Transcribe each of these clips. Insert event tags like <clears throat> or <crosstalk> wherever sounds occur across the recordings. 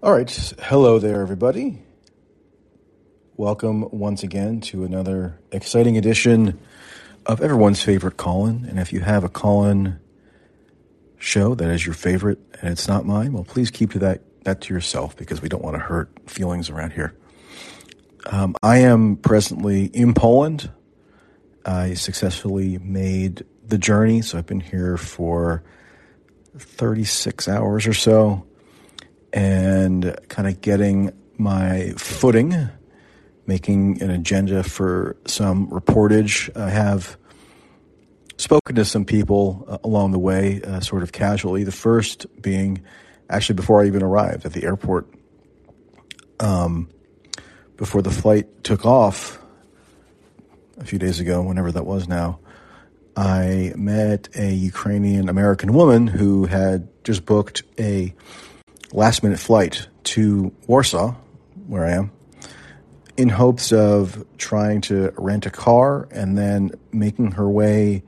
All right. Hello there, everybody. Welcome once again to another exciting edition of everyone's favorite call-in. And if you have a call-in show that is your favorite and it's not mine, well, please keep to that that to yourself because we don't want to hurt feelings around here. Um, I am presently in Poland. I successfully made the journey, so I've been here for 36 hours or so and kind of getting my footing, making an agenda for some reportage. I have spoken to some people uh, along the way, uh, sort of casually. The first being actually before I even arrived at the airport, um, before the flight took off a few days ago, whenever that was now. I met a Ukrainian American woman who had just booked a last minute flight to Warsaw, where I am, in hopes of trying to rent a car and then making her way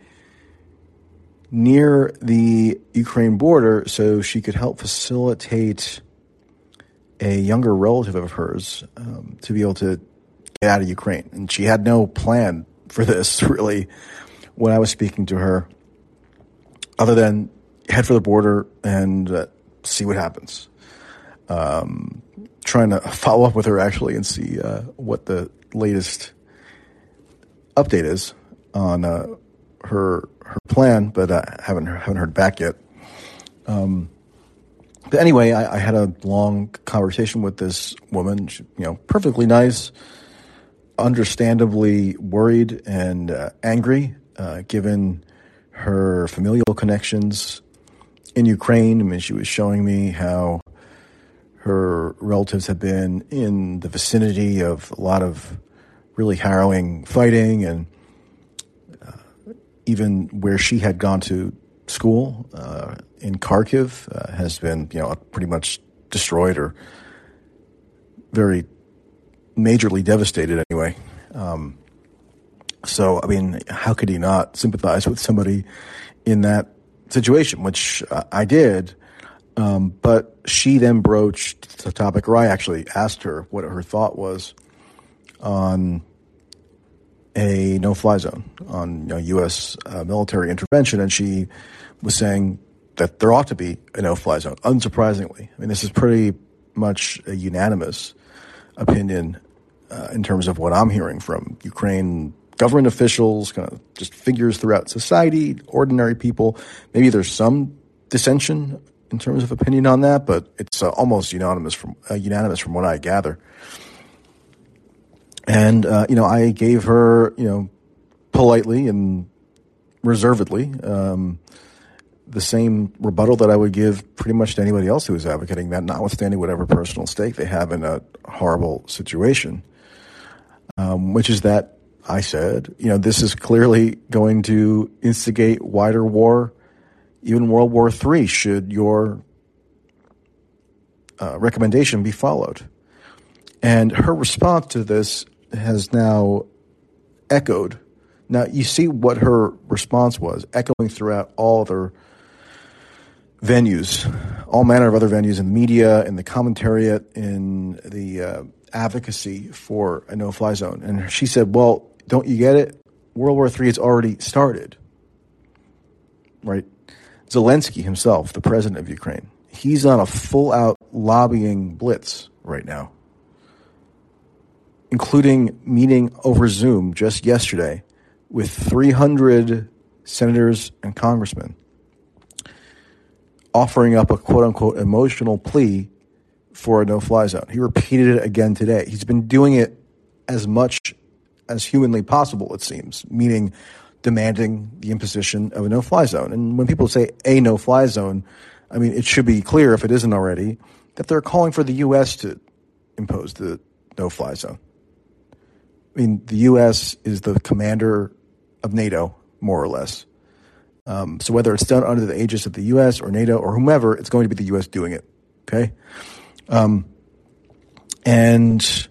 near the Ukraine border so she could help facilitate a younger relative of hers um, to be able to get out of Ukraine. And she had no plan for this, <laughs> really, when I was speaking to her, other than head for the border and uh, see what happens um, trying to follow up with her actually and see uh, what the latest update is on uh, her her plan, but I haven't haven't heard back yet. Um, but anyway, I, I, had a long conversation with this woman. She, you know, perfectly nice, understandably worried and uh, angry, uh, given her familial connections in Ukraine. I mean, she was showing me how her relatives have been in the vicinity of a lot of really harrowing fighting and uh, even where she had gone to school uh, in Kharkiv uh, has been, you know, pretty much destroyed or very majorly devastated anyway. Um, so, I mean, how could he not sympathize with somebody in that situation, which I did. Um, but she then broached the topic, or I actually asked her what her thought was on a no-fly zone, on you know, U.S. Uh, military intervention, and she was saying that there ought to be a no-fly zone. Unsurprisingly, I mean, this is pretty much a unanimous opinion uh, in terms of what I'm hearing from Ukraine government officials, kind of just figures throughout society, ordinary people. Maybe there's some dissension in terms of opinion on that, but it's uh, almost unanimous from uh, unanimous from what I gather. And uh, you know, I gave her, you know, politely and reservedly um, the same rebuttal that I would give pretty much to anybody else who is advocating that, notwithstanding whatever personal stake they have in a horrible situation. Um, which is that I said, you know, this is clearly going to instigate wider war even World War III, should your uh, recommendation be followed. And her response to this has now echoed. Now, you see what her response was, echoing throughout all other venues, all manner of other venues in media, in the commentariat, in the uh, advocacy for a no fly zone. And she said, Well, don't you get it? World War III has already started. Right? Zelensky himself, the president of Ukraine, he's on a full out lobbying blitz right now, including meeting over Zoom just yesterday with 300 senators and congressmen, offering up a quote unquote emotional plea for a no fly zone. He repeated it again today. He's been doing it as much as humanly possible, it seems, meaning demanding the imposition of a no fly zone. And when people say a no fly zone, I mean, it should be clear, if it isn't already, that they're calling for the U.S. to impose the no fly zone. I mean, the U.S. is the commander of NATO, more or less. Um, so whether it's done under the aegis of the U.S. or NATO or whomever, it's going to be the U.S. doing it. Okay. Um, and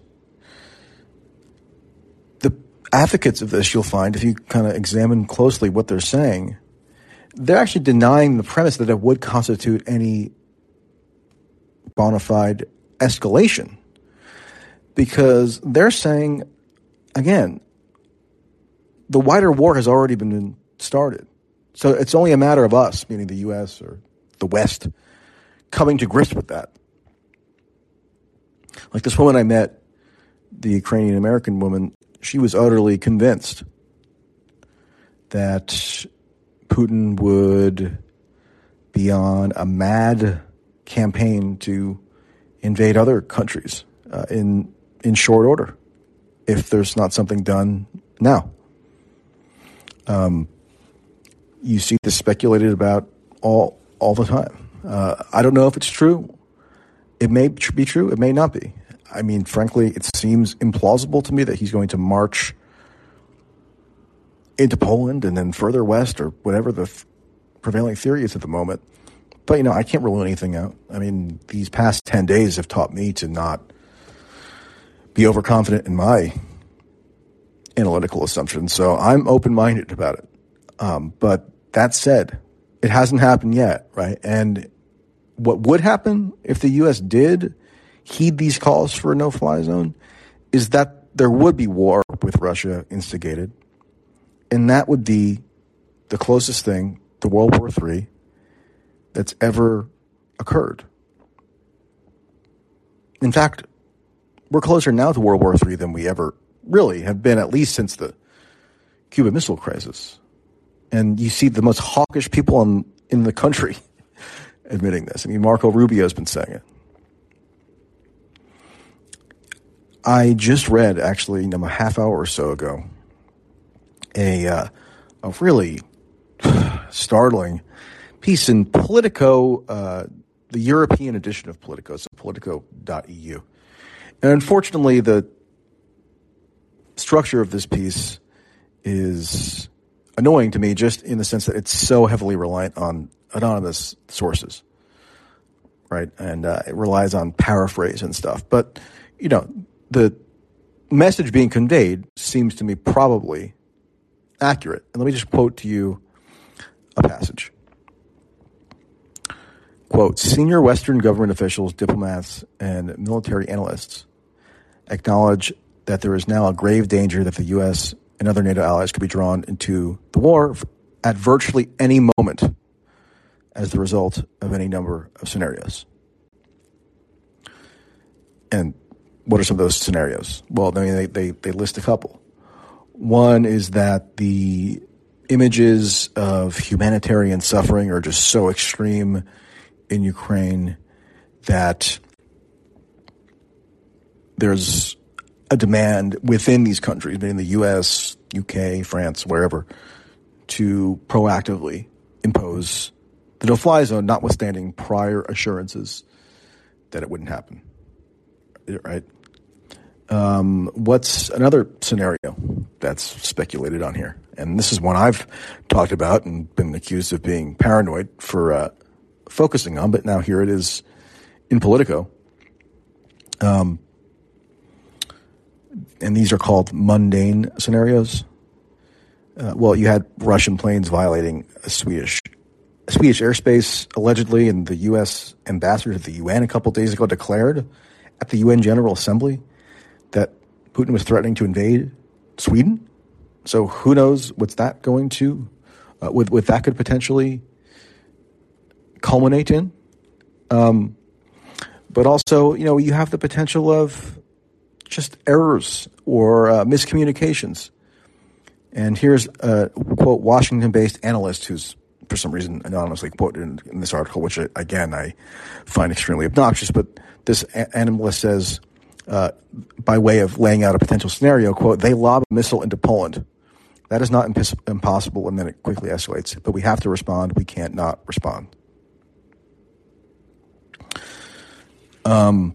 advocates of this, you'll find, if you kind of examine closely what they're saying, they're actually denying the premise that it would constitute any bona fide escalation because they're saying, again, the wider war has already been started. So it's only a matter of us, meaning the U.S. or the West, coming to grips with that. Like this woman I met, the Ukrainian American woman, she was utterly convinced that Putin would be on a mad campaign to invade other countries uh, in in short order if there's not something done now. Um, you see this speculated about all all the time. Uh, I don't know if it's true. It may be true. It may not be. I mean, frankly, it seems implausible to me that he's going to march into Poland and then further west or whatever the f- prevailing theory is at the moment. But, you know, I can't rule anything out. I mean, these past 10 days have taught me to not be overconfident in my analytical assumptions. So I'm open minded about it. Um, but that said, it hasn't happened yet, right? And what would happen if the U.S. did heed these calls for a no fly zone is that there would be war with Russia instigated. And that would be the closest thing to World War III that's ever occurred. In fact, we're closer now to World War III than we ever really have been, at least since the Cuban Missile Crisis. And you see the most hawkish people in, in the country <laughs> admitting this. I mean, Marco Rubio has been saying it. I just read, actually, a half hour or so ago, a, uh, a really <sighs> startling piece in Politico, uh, the European edition of Politico, so politico.eu. And unfortunately, the structure of this piece is annoying to me just in the sense that it's so heavily reliant on anonymous sources, right? And uh, it relies on paraphrase and stuff. But, you know, the message being conveyed seems to me probably accurate. And let me just quote to you a passage. Quote, senior Western government officials, diplomats, and military analysts acknowledge that there is now a grave danger that the U.S. and other NATO allies could be drawn into the war at virtually any moment as the result of any number of scenarios. And what are some of those scenarios? Well, I mean, they, they, they list a couple. One is that the images of humanitarian suffering are just so extreme in Ukraine that there's a demand within these countries, in the US, UK, France, wherever, to proactively impose the no fly zone, notwithstanding prior assurances that it wouldn't happen. Right? Um, what's another scenario that's speculated on here? And this is one I've talked about and been accused of being paranoid for uh, focusing on, but now here it is in Politico. Um, and these are called mundane scenarios. Uh, well, you had Russian planes violating a Swedish Swedish airspace allegedly, and the U.S. ambassador to the UN a couple days ago declared at the UN General Assembly that Putin was threatening to invade Sweden. So who knows what's that going to, uh, with with that could potentially culminate in. Um, but also, you know, you have the potential of just errors or uh, miscommunications. And here's a quote Washington based analyst who's for some reason anonymously quoted in, in this article, which again I find extremely obnoxious. But this analyst says, uh, by way of laying out a potential scenario, quote, they lob a missile into Poland. That is not impossible, and then it quickly escalates. But we have to respond. We can't not respond. Um,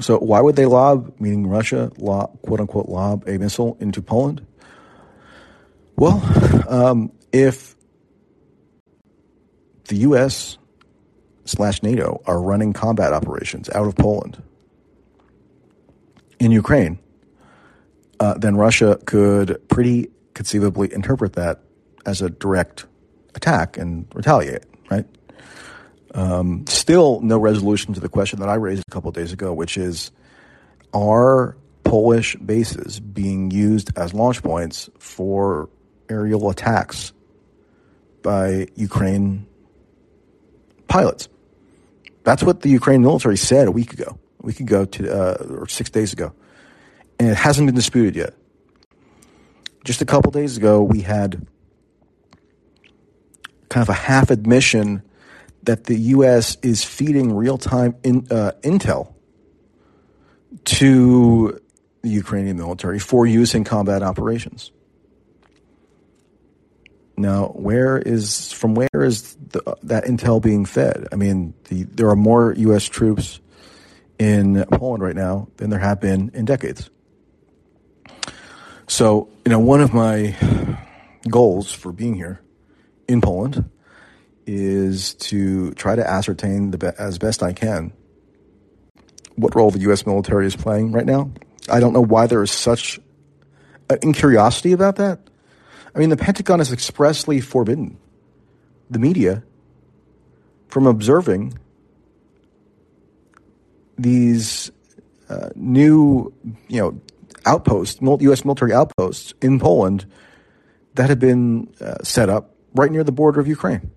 so why would they lob, meaning Russia, lob, quote unquote, lob a missile into Poland? Well, um, if the U.S. slash NATO are running combat operations out of Poland in Ukraine, uh, then Russia could pretty conceivably interpret that as a direct attack and retaliate, right? Um, still, no resolution to the question that I raised a couple days ago, which is are Polish bases being used as launch points for aerial attacks by Ukraine pilots? That's what the Ukraine military said a week ago, a week ago to, uh, or six days ago. And it hasn't been disputed yet. Just a couple days ago, we had kind of a half admission that the U.S. is feeding real time in, uh, intel to the Ukrainian military for use in combat operations. Now, where is from where is the, that intel being fed? I mean, the, there are more U.S. troops in Poland right now than there have been in decades. So, you know, one of my goals for being here in Poland is to try to ascertain the be- as best I can what role the U.S. military is playing right now. I don't know why there is such uh, incuriosity about that. I mean, the Pentagon has expressly forbidden the media from observing these uh, new, you know, outposts, U.S. military outposts in Poland that have been uh, set up right near the border of Ukraine.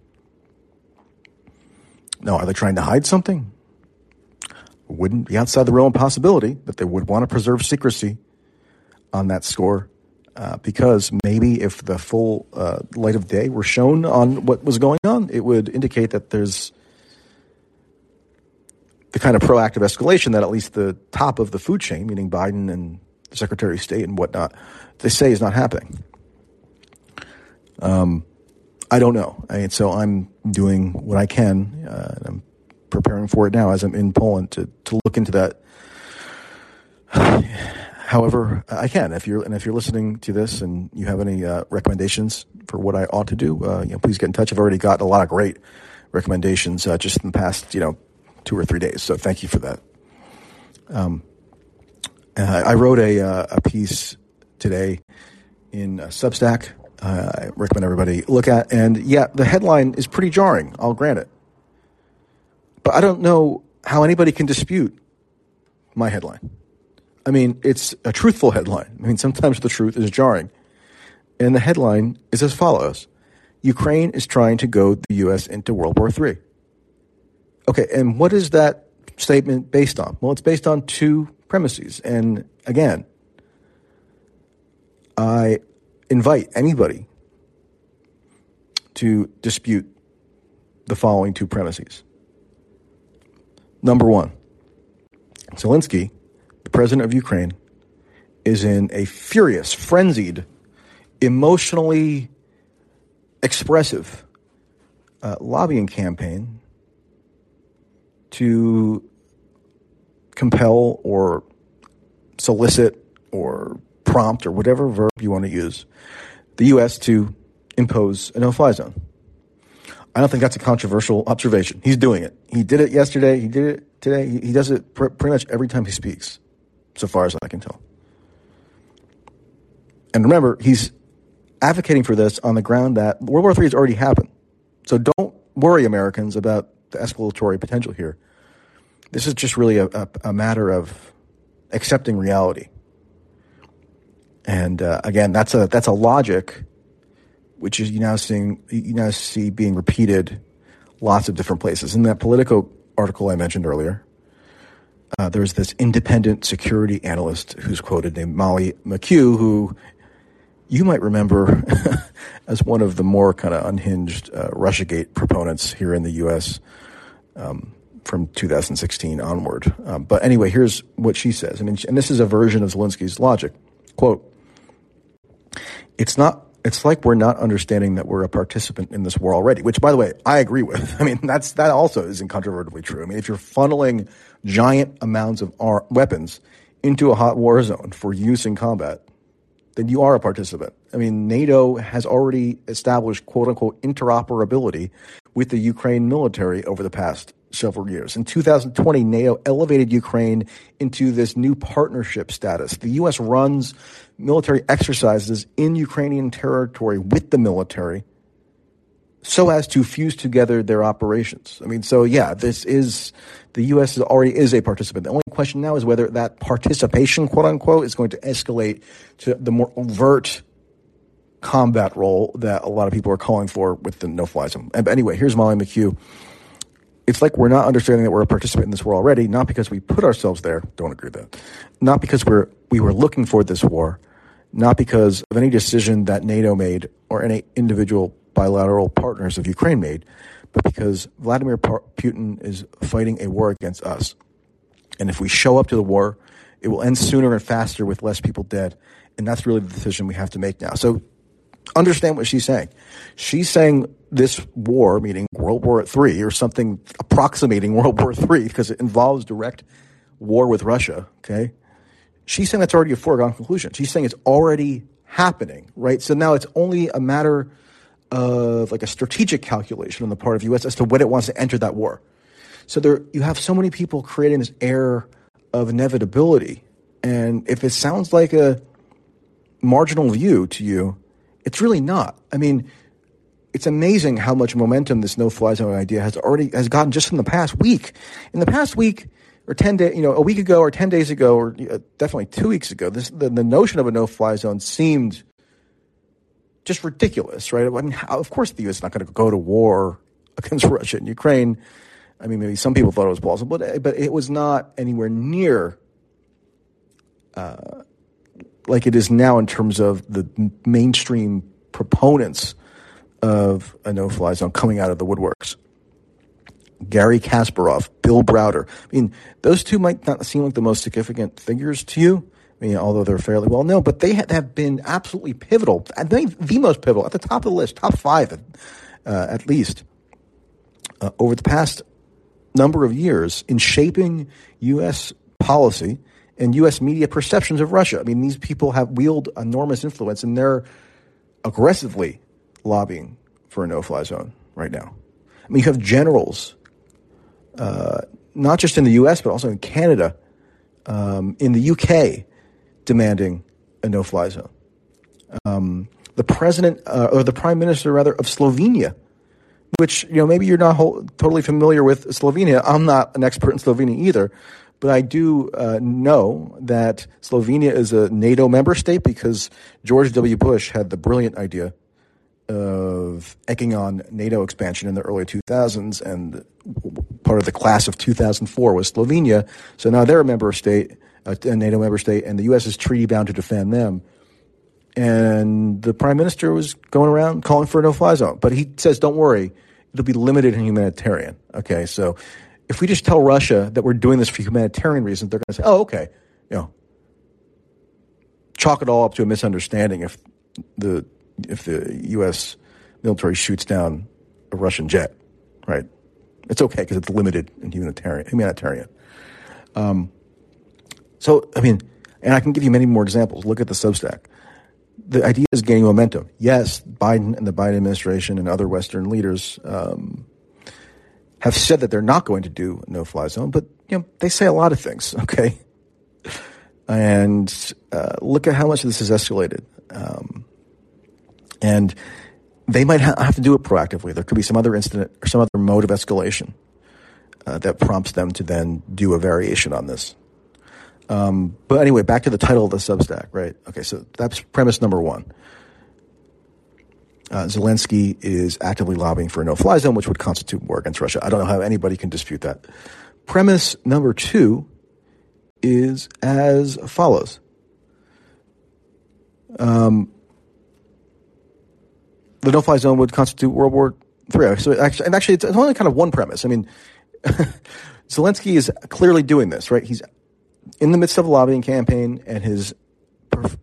Now, are they trying to hide something? Wouldn't be outside the realm of possibility that they would want to preserve secrecy on that score uh, because maybe if the full uh, light of day were shown on what was going on, it would indicate that there's the kind of proactive escalation that at least the top of the food chain, meaning Biden and the Secretary of State and whatnot, they say is not happening. Um, I don't know. I mean, so I'm doing what I can. Uh, I'm preparing for it now as I'm in Poland to, to look into that <sighs> however I can. If you're and if you're listening to this and you have any uh, recommendations for what I ought to do, uh, you know, please get in touch. I've already got a lot of great recommendations uh, just in the past, you know, two or three days. So thank you for that. Um, I wrote a uh, a piece today in uh, Substack. Uh, I recommend everybody look at, and yeah, the headline is pretty jarring. I'll grant it, but I don't know how anybody can dispute my headline. I mean, it's a truthful headline. I mean, sometimes the truth is jarring. And the headline is as follows Ukraine is trying to goad the U.S. into World War III. Okay, and what is that statement based on? Well, it's based on two premises. And again, I invite anybody to dispute the following two premises. Number one, Zelensky the president of Ukraine, is in a furious, frenzied, emotionally expressive uh, lobbying campaign to compel or solicit or prompt or whatever verb you want to use the U.S. to impose a no fly zone. I don't think that's a controversial observation. He's doing it. He did it yesterday. He did it today. He, does it pr- pretty much every time he speaks so far as I can tell. And remember, he's advocating for this on the ground that World War III has already happened. So don't worry, Americans, about the escalatory potential here. This is just really a, a, a matter of accepting reality. And uh, again, that's a that's a logic which is you now seeing you now see being repeated lots of different places. In that Politico article I mentioned earlier, uh, there's this independent security analyst who's quoted named Molly McKew, who you might remember <laughs> as one of the more kind of unhinged uh, Russiagate proponents here in the U.S. Um, from 2016 onward. Um, but anyway, here's what she says. I mean, and this is a version of Zelensky's logic. Quote, it's not it's like we're not understanding that we're a participant in this war already, which by the way, I agree with. <laughs> I mean, that's, that also is incontrovertibly true. I mean, if you're funneling giant amounts of our weapons into a hot war zone for use in combat, then you are a participant. I mean, NATO has already established quote unquote interoperability with the Ukraine military over the past several years. In 2020, NATO elevated Ukraine into this new partnership status. The U.S. runs military exercises in Ukrainian territory with the military so as to fuse together their operations. I mean, so yeah, this is the U.S. Is already is a participant. The only question now is whether that participation, quote unquote, is going to escalate to the more overt combat role that a lot of people are calling for with the no-fly zone. And anyway, here's Molly McKew. It's like we're not understanding that we're a participant in this war already, not because we put ourselves there. Don't agree with that. Not because we're we were looking for this war, not because of any decision that NATO made or any individual bilateral partners of Ukraine made, but because Vladimir Putin is fighting a war against us. And if we show up to the war, it will end sooner and faster with less people dead. And that's really the decision we have to make now. So understand what she's saying. She's saying this war, meaning World War III or something approximating World War III, because it involves direct war with Russia, okay? She's saying that's already a foregone conclusion. She's saying it's already happening, right? So now it's only a matter of like a strategic calculation on the part of U.S. as to when it wants to enter that war. So there, you have so many people creating this air of inevitability, and if it sounds like a marginal view to you, it's really not. I mean, it's amazing how much momentum this no-fly zone idea has already has gotten just in the past week. In the past week or ten days, you know, a week ago or ten days ago, or uh, definitely two weeks ago, this the, the notion of a no-fly zone seemed just ridiculous, right? I mean, how, of course, the U.S. is not going to go to war <laughs> against Russia and Ukraine. I mean, maybe some people thought it was plausible, but, but it was not anywhere near uh, like it is now in terms of the mainstream proponents of a no-fly zone coming out of the woodworks. Garry Kasparov, Bill Browder. I mean, those two might not seem like the most significant figures to you, I mean, although they're fairly well known, but they have been absolutely pivotal. The most pivotal at the top of the list, top five uh, at least, uh, over the past number of years in shaping U.S. policy and U.S. media perceptions of Russia. I mean, these people have wielded enormous influence, and they're aggressively lobbying for a no-fly zone right now. I mean, you have generals, uh, not just in the U.S. but also in Canada, um, in the UK, demanding a no-fly zone. Um, the president uh, or the prime minister, rather, of Slovenia, which you know maybe you're not whole, totally familiar with Slovenia. I'm not an expert in Slovenia either, but I do uh, know that Slovenia is a NATO member state because George W. Bush had the brilliant idea of egging on NATO expansion in the early 2000s, and part of the class of 2004 was Slovenia. So now they're a member state, a NATO member state, and the U.S. is treaty bound to defend them. And the prime minister was going around calling for a no-fly zone, but he says, "Don't worry, it'll be limited and humanitarian." Okay, so if we just tell Russia that we're doing this for humanitarian reasons, they're going to say, "Oh, okay," you know, chalk it all up to a misunderstanding if the if the U.S. military shoots down a Russian jet, right? It's okay because it's limited and humanitarian. Humanitarian. Um, so, I mean, and I can give you many more examples. Look at the Substack. The idea is gaining momentum. Yes, Biden and the Biden administration and other Western leaders um, have said that they're not going to do no fly zone, but you know they say a lot of things. <laughs> Okay, and uh, look at how much this has escalated, um, and they might ha- have to do it proactively. There could be some other incident or some other mode of escalation uh, that prompts them to then do a variation on this. Um, but anyway, back to the title of the Substack, right? Okay, so that's premise number one. Uh, Zelensky is actively lobbying for a no-fly zone, which would constitute war against Russia. I don't know how anybody can dispute that. Premise number two is as follows. Um, the no-fly zone would constitute World War III. So actually, and actually, it's only kind of one premise. I mean, <laughs> Zelensky is clearly doing this, right? He's in the midst of a lobbying campaign, and his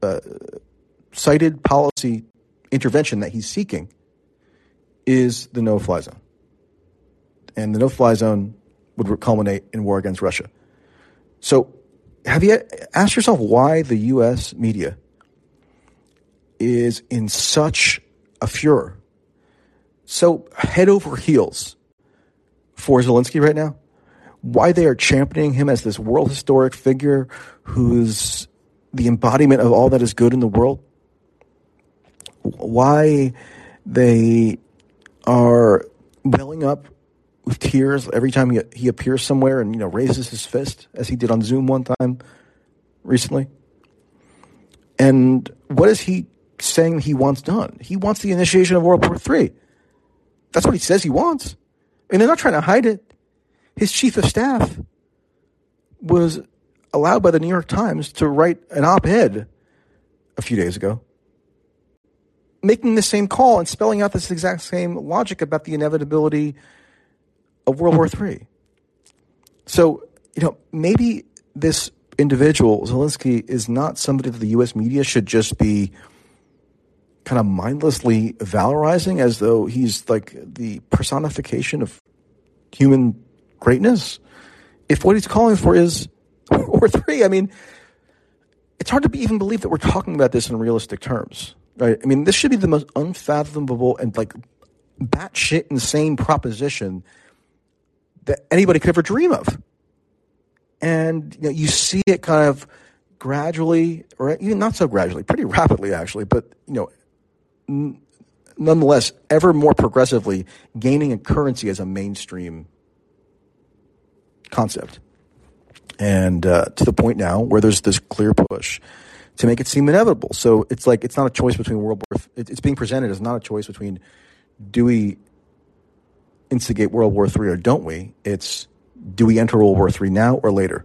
uh, cited policy intervention that he's seeking is the no fly zone. And the no fly zone would culminate in war against Russia. So, have you asked yourself why the U.S. media is in such a furor, so head over heels for Zelensky right now? Why they are championing him as this world historic figure who's the embodiment of all that is good in the world? why they are welling up with tears every time he, he appears somewhere and you know raises his fist as he did on Zoom one time recently. And what is he saying he wants done? He wants the initiation of World War III. That's what he says he wants. And they're not trying to hide it. His chief of staff was allowed by the New York Times to write an op ed a few days ago, making the same call and spelling out this exact same logic about the inevitability of World War III. So, you know, maybe this individual, Zelensky, is not somebody that the U.S. media should just be kind of mindlessly valorizing as though he's like the personification of human greatness. If what he's calling for is <laughs> War III, I mean, it's hard to be, even believe that we're talking about this in realistic terms, right? I mean, this should be the most unfathomable and like batshit insane proposition that anybody could ever dream of. And you, know, you see it kind of gradually, or even not so gradually, pretty rapidly actually, but you know, n- nonetheless, ever more progressively gaining a currency as a mainstream concept. And uh, to the point now where there's this clear push to make it seem inevitable. So it's like it's not a choice between World War. It's being presented as not a choice between do we instigate World War III or don't we? It's do we enter World War III now or later?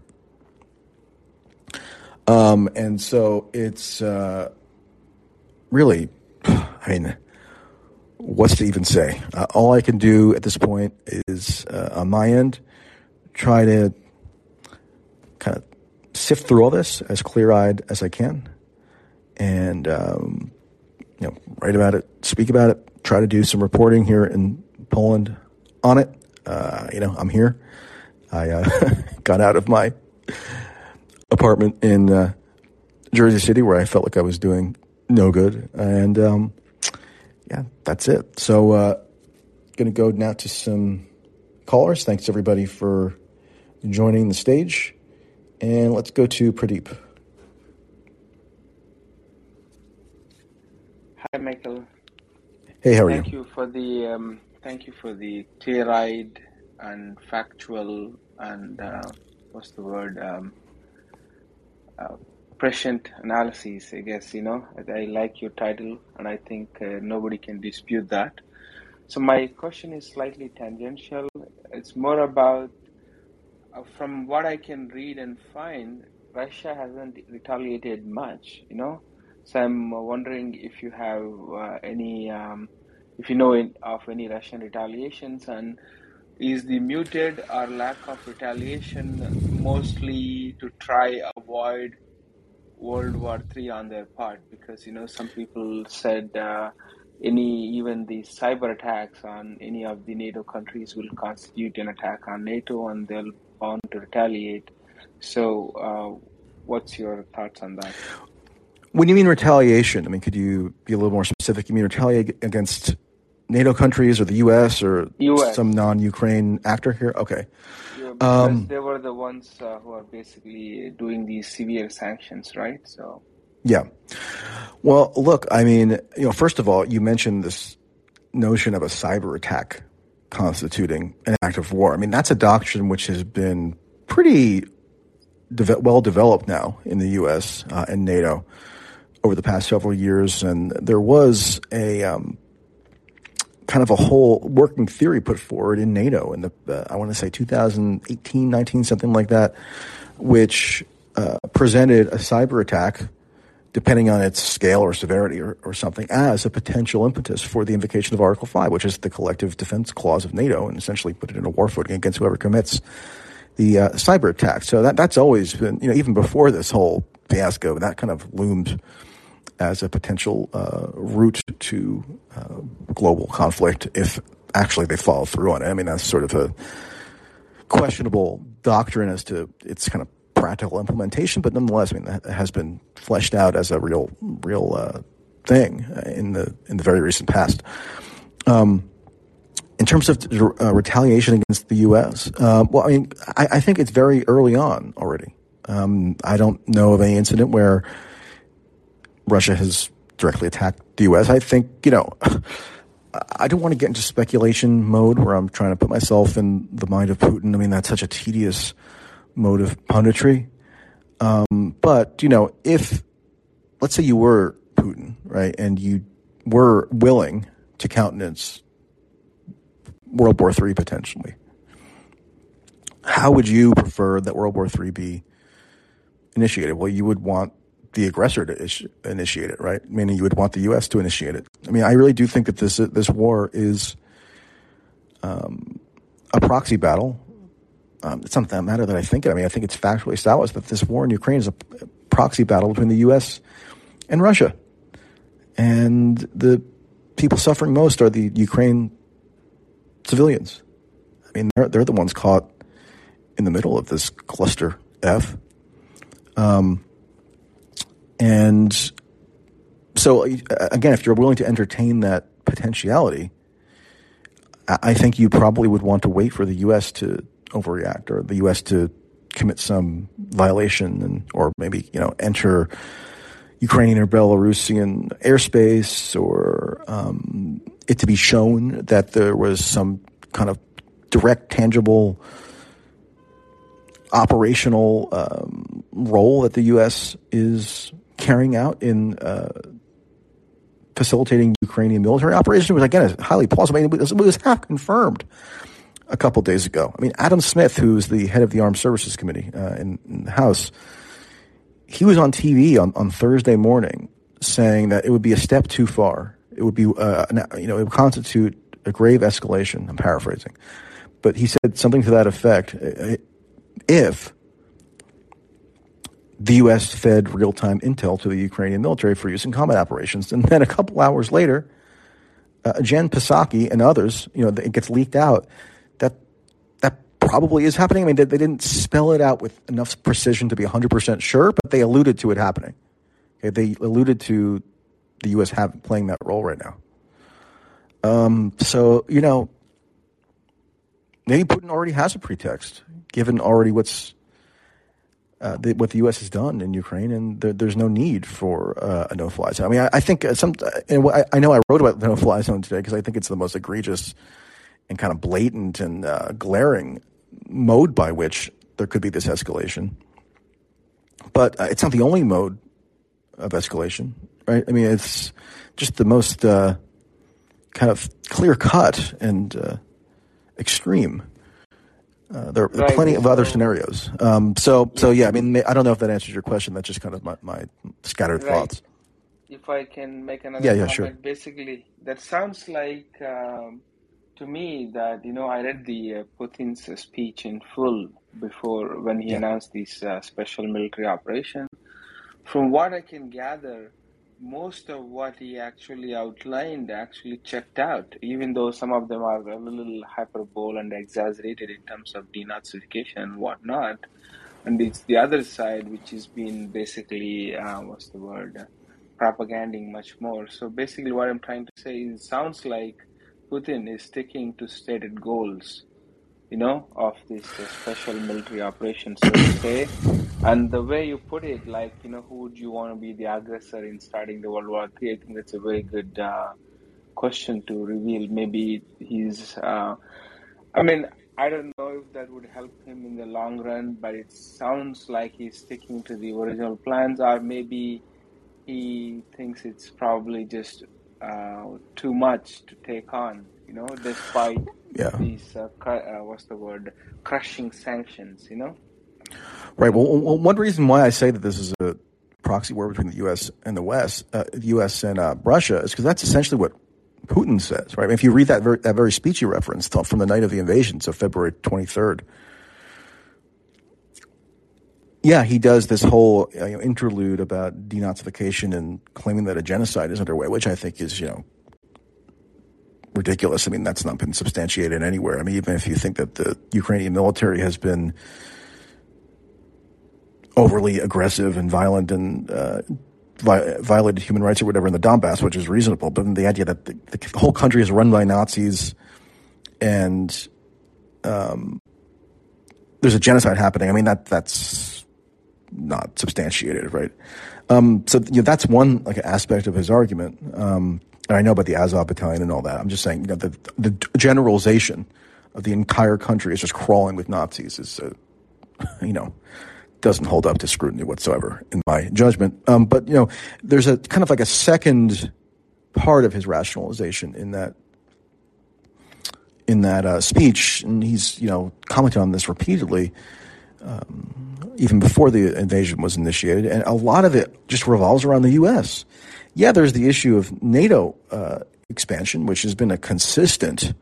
Um, and so it's uh, really, <sighs> I mean, what's to even say? Uh, all I can do at this point is, uh, on my end, try to kind of sift through all this as clear eyed as I can and, um, you know, write about it, speak about it, try to do some reporting here in Poland on it. Uh, you know, I'm here. I uh, <laughs> got out of my apartment in uh, Jersey City where I felt like I was doing no good. And um, yeah, that's it. So, uh, going to go now to some callers. Thanks everybody for joining the stage. And let's go to Pradeep. Hi, Michael. Hey, how are Thank you? you for the um, thank you for the clear-eyed and factual and uh, what's the word um, uh, prescient analyses. I guess you know I, I like your title, and I think uh, nobody can dispute that. So my question is slightly tangential. It's more about uh, from what I can read and find, Russia hasn't retaliated much. You know, so I'm wondering if you have uh, any. Um, if you know in, of any Russian retaliations, and is the muted or lack of retaliation mostly to try avoid World War Three on their part? Because you know some people said uh, any even the cyber attacks on any of the NATO countries will constitute an attack on NATO, and they'll bound to retaliate. So, uh, what's your thoughts on that? When you mean retaliation, I mean, could you be a little more specific? You mean retaliate against NATO countries or the U.S. or U.S. some non-Ukraine actor here? Okay. Yeah, Um, they were the ones uh, who are basically doing these severe sanctions, right? So, yeah. Well, look, I mean, you know, first of all, you mentioned this notion of a cyber attack constituting an act of war. I mean, that's a doctrine which has been pretty deve- well developed now in the U.S. Uh, and NATO over the past several years, and there was a um, kind of a whole working theory put forward in NATO in the uh, I want to say 2018, 19, something like that, which uh, presented a cyber attack, depending on its scale or severity or, or something, as a potential impetus for the invocation of Article Five, which is the collective defense clause of NATO, and essentially put it in a war footing against whoever commits the uh, cyber attack. So that that's always been, you know, even before this whole fiasco, that kind of loomed as a potential uh, route to uh, global conflict if actually they follow through on it. I mean, that's sort of a questionable doctrine as to its kind of practical implementation, but nonetheless, I mean, that has been fleshed out as a real, real uh, thing in the in the very recent past. Um, in terms of uh, retaliation against the U.S., uh, well, I mean, I, I think it's very early on already. Um, I don't know of any incident where Russia has directly attacked the U.S. I think, you know, I don't want to get into speculation mode where I'm trying to put myself in the mind of Putin. I mean, that's such a tedious mode of punditry. Um, but, you know, if, let's say you were Putin, right, and you were willing to countenance World War III potentially, how would you prefer that World War III be initiated? Well, you would want the aggressor to initiate it, right? Meaning you would want the U.S. to initiate it. I mean, I really do think that this this war is um, a proxy battle. Um, it's not that matter that I think it. I mean, I think it's factually established that this war in Ukraine is a proxy battle between the U.S. and Russia, and the people suffering most are the Ukraine civilians. I mean, they're they're the ones caught in the middle of this cluster F. Um, and so, again, if you're willing to entertain that potentiality, I think you probably would want to wait for the U.S. to overreact or the U.S. to commit some violation and or maybe you know enter Ukrainian or Belarusian airspace or um, it to be shown that there was some kind of direct, tangible operational um, role that the U.S. is carrying out in uh, facilitating Ukrainian military operations, which again is highly plausible. I mean, it was, it was half confirmed a couple days ago. I mean, Adam Smith, who's the head of the Armed Services Committee uh, in, in, the House, he was on TV on, on Thursday morning saying that it would be a step too far. It would be, uh, you know, it would constitute a grave escalation. I'm paraphrasing, but he said something to that effect. If the U.S. fed real time intel to the Ukrainian military for use in combat operations. And then a couple hours later, uh, Jen Psaki and others, you know, it gets leaked out probably is happening. I mean, they, didn't spell it out with enough precision to be 100% sure, but they alluded to it happening. Okay, they alluded to the U.S. Have, playing that role right now. Um, so, you know, maybe Putin already has a pretext, given already what's uh, the, what the U.S. has done in Ukraine, and there, there's no need for uh, a no-fly zone. I mean, I, I think some, and I, I, know I wrote about the no-fly zone today because I think it's the most egregious and kind of blatant and uh, glaring mode by which there could be this escalation. But uh, it's not the only mode of escalation, right? I mean, it's just the most uh, kind of clear-cut and uh, extreme uh, there are plenty of other scenarios. Um, so, so yeah, I mean, I don't know if that answers your question. That's just kind of my, my scattered right. thoughts. If I can make another yeah, yeah, comment, sure. basically, that sounds like um, to me that you know I read the uh, Putin's speech in full before when he yeah. announced this uh, special military operation. From what I can gather, most of what he actually outlined actually checked out, even though some of them are a little hyperbole and exaggerated in terms of denazification and whatnot. And it's the other side which has been basically, uh, what's the word, propaganding much more. So basically, what I'm trying to say is, it sounds like Putin is sticking to stated goals you know, of this uh, special military operation, so to say. And the way you put it, like, you know, who would you want to be the aggressor in starting the World War III? I think that's a very good uh, question to reveal. Maybe he's, uh, I mean, I don't know if that would help him in the long run, but it sounds like he's sticking to the original plans, or maybe he thinks it's probably just uh, too much to take on, you know, despite yeah. these uh, uh, what's the word crushing sanctions you know right well, one reason why i say that this is a proxy war between the us and the west uh, the us and uh, russia is because that's essentially what putin says right I mean, if you read that very, that very speech you referenced from the night of the invasion so february 23rd yeah, he does this whole you know, interlude about denazification and claiming that a genocide is underway, which I think is, you know, ridiculous. I mean, that's not been substantiated anywhere. I mean, even if you think that the Ukrainian military has been overly aggressive and violent and uh, vi- violated human rights or whatever in the Donbass, which is reasonable, but the idea that the, the whole country is run by Nazis and um, there's a genocide happening. I mean, that that's not substantiated, right? Um, so you know, that's one like aspect of his argument. Um, And I know about the Azov battalion and all that. I'm just saying, you know, the, the generalization of the entire country is just crawling with Nazis is, uh, <laughs> you know, doesn't hold up to scrutiny whatsoever, in my judgment. Um, but you know, there's a kind of like a second part of his rationalization in that in that uh, speech, and he's you know commented on this repeatedly, um, even before the invasion was initiated, and a lot of it just revolves around the U.S. Yeah, there's the issue of NATO uh, expansion, which has been a consistent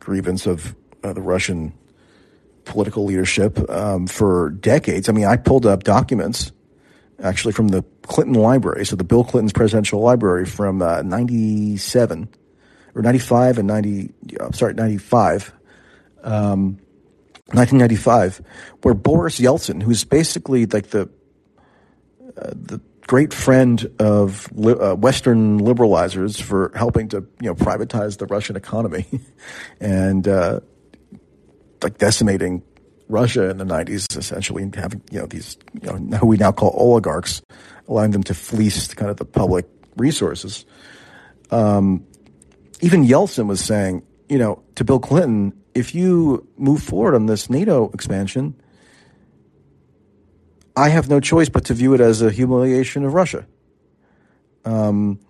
grievance of uh, the Russian political leadership um, for decades. I mean, I pulled up documents actually from the Clinton Library, so the Bill Clinton's presidential library from uh, 97 or 95 and 90, uh, sorry, 95, um, 1995, where Boris Yeltsin, who's basically like the, uh, the great friend of li- uh, Western liberalizers for helping to, you know, privatize the Russian economy <laughs> and, uh, like decimating Russia in the 90s, essentially and having, you know, these, you know, who we now call oligarchs, allowing them to fleece kind of the public resources. Um, even Yeltsin was saying, you know, to Bill Clinton, if you move forward on this NATO expansion, I have no choice but to view it as a humiliation of Russia. Um,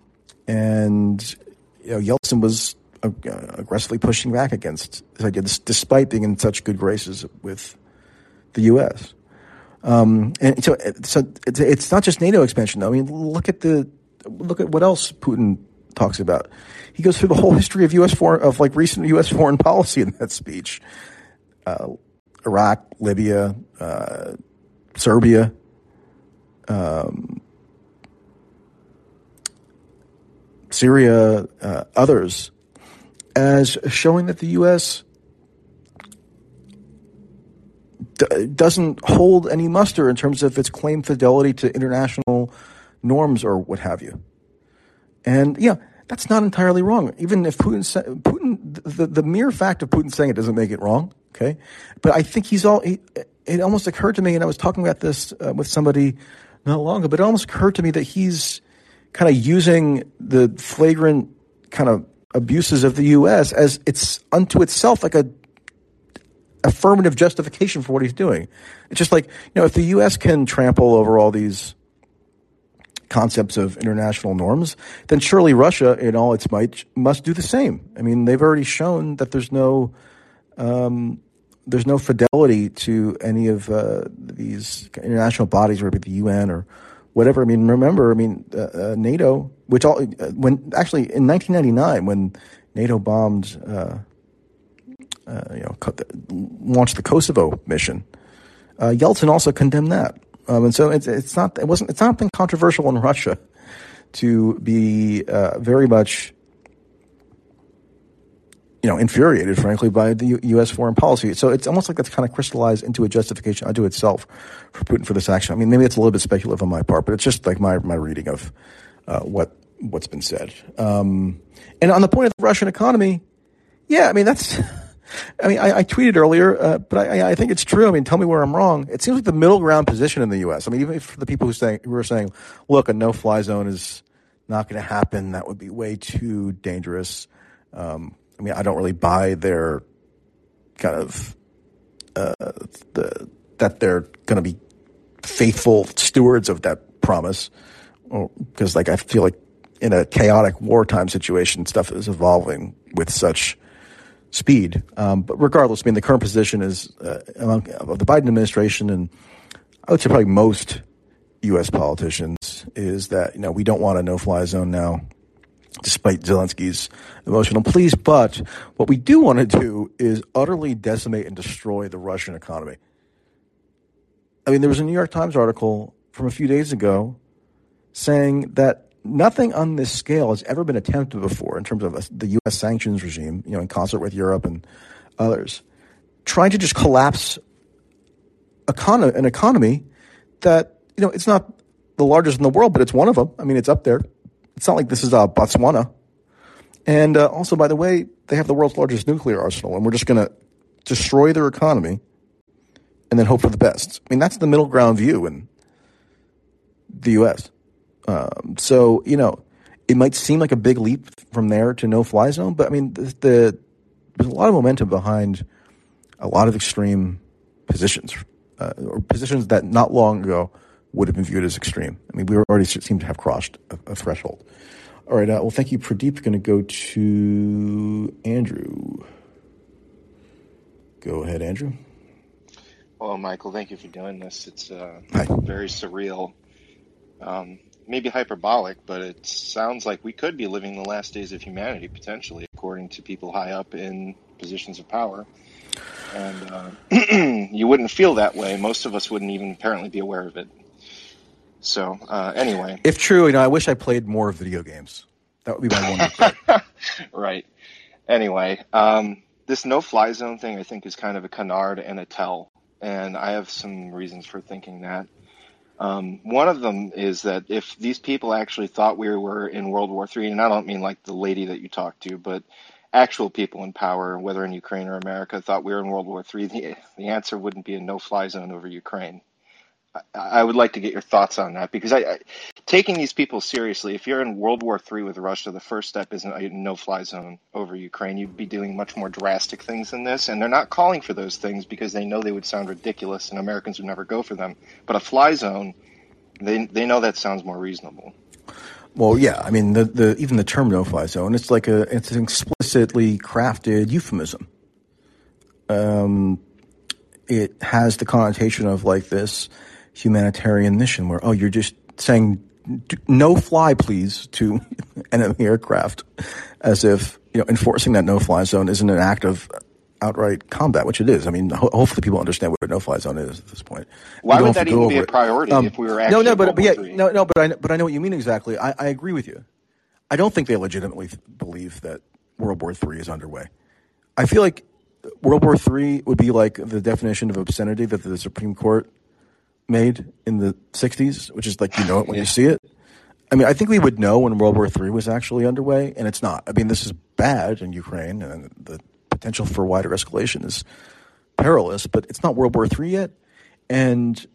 and you know, Yeltsin was uh, aggressively pushing back against this idea, despite being in such good graces with the U.S. Um, and so, so it's, it's not just NATO expansion, though. I mean, look at the look at what else Putin talks about. He goes through the whole history of U.S. foreign of like recent U.S. foreign <laughs> policy in that speech. Uh, Iraq, Libya, uh, Serbia, um, Syria, uh, others as showing that the U.S. D- doesn't hold any muster in terms of its claim fidelity to international norms or what have you. And yeah, that's not entirely wrong. Even if Putin, Putin, the, the mere fact of Putin saying it doesn't make it wrong. Okay, but I think he's all. He, it almost occurred to me, and I was talking about this uh, with somebody not long ago, but it almost occurred to me that he's kind of using the flagrant kind of abuses of the U.S. as it's unto itself like a affirmative justification for what he's doing. It's just like, you know, if the U.S. can trample over all these concepts of international norms, then surely Russia, in all its might, must do the same. I mean, they've already shown that there's no, um, there's no fidelity to any of uh, these international bodies, whether it be the UN or whatever. I mean, remember, I mean, uh, uh, NATO, which all, uh, when actually in 1999, when NATO bombed, uh, uh, you know, launched the Kosovo mission, Yeltsin also condemned that. Um, and so it's, it's not, it wasn't, it's not been controversial in Russia to be very much you know, infuriated, frankly, by the U- U.S. foreign policy. So it's almost like that's kind of crystallized into a justification unto itself for Putin for this action. I mean, maybe it's a little bit speculative on my part, but it's just like my my reading of uh, what what's been said. Um, and on the point of the Russian economy, yeah, I mean that's. <laughs> I mean, I, I tweeted earlier, uh, but I, I, think it's true. I mean, tell me where I'm wrong. It seems like the middle ground position in the U.S. I mean, even for the people who who are saying, "Look, a no-fly zone is not going to happen. That would be way too dangerous." Um, I mean, I don't really buy their kind of uh, the that they're going to be faithful stewards of that promise, because like I feel like in a chaotic wartime situation, stuff is evolving with such speed. Um, but regardless, I mean, the current position is uh, among of the Biden administration, and I would say probably most U.S. politicians is that you know we don't want a no-fly zone now despite Zelensky's emotional pleas. But what we do want to do is utterly decimate and destroy the Russian economy. I mean, there was a New York Times article from a few days ago saying that nothing on this scale has ever been attempted before in terms of the U.S. sanctions regime, you know, in concert with Europe and others, trying to just collapse an economy that, you know, it's not the largest in the world, but it's one of them. I mean, it's up there. It's not like this is uh, Botswana. And uh, also, by the way, they have the world's largest nuclear arsenal, and we're just going to destroy their economy and then hope for the best. I mean, that's the middle ground view in the U.S. Um, so, you know, it might seem like a big leap from there to no fly zone, but I mean, the, the there's a lot of momentum behind a lot of extreme positions, uh, or positions that not long ago would have been viewed as extreme. I mean, we already seem to have crossed a, a threshold. All right. Uh, well, thank you, Pradeep. Going to go to Andrew. Go ahead, Andrew. Well, Michael, thank you for doing this. It's uh, very surreal. Um, maybe hyperbolic, but it sounds like we could be living the last days of humanity potentially, according to people high up in positions of power. And uh, <clears throat> you wouldn't feel that way. Most of us wouldn't even apparently be aware of it. So uh, anyway, if true, you know, I wish I played more video games. That would be my one. <laughs> right. Anyway, um, this no-fly zone thing, I think, is kind of a canard and a tell, and I have some reasons for thinking that. Um, one of them is that if these people actually thought we were in World War III, and I don't mean like the lady that you talked to, but actual people in power, whether in Ukraine or America, thought we were in World War III, the, the answer wouldn't be a no-fly zone over Ukraine. I would like to get your thoughts on that because I, I, taking these people seriously. If you're in World War III with Russia, the first step isn't a no-fly zone over Ukraine. You'd be doing much more drastic things than this, and they're not calling for those things because they know they would sound ridiculous and Americans would never go for them. But a fly zone, they they know that sounds more reasonable. Well, yeah, I mean the, the even the term no-fly zone, it's like a it's an explicitly crafted euphemism. Um, it has the connotation of like this humanitarian mission where, oh, you're just saying no fly, please, to <laughs> enemy aircraft as if, you know, enforcing that no fly zone isn't an act of outright combat, which it is. I mean, ho- hopefully people understand what a no-fly zone is at this point. Why would that even be a priority um, if we were actually no, no, but, but yeah, no, no, but I but I know what you mean exactly. I, I agree with you. I don't think they legitimately believe that World War III is underway. I feel like World War III would be like the definition of obscenity that the Supreme Court made in the 60s, which is like you know it when yeah. you see it. I mean, I think we would know when World War III was actually underway, and it's not. I mean, this is bad in Ukraine, and the potential for wider escalation is perilous, but it's not World War III yet. And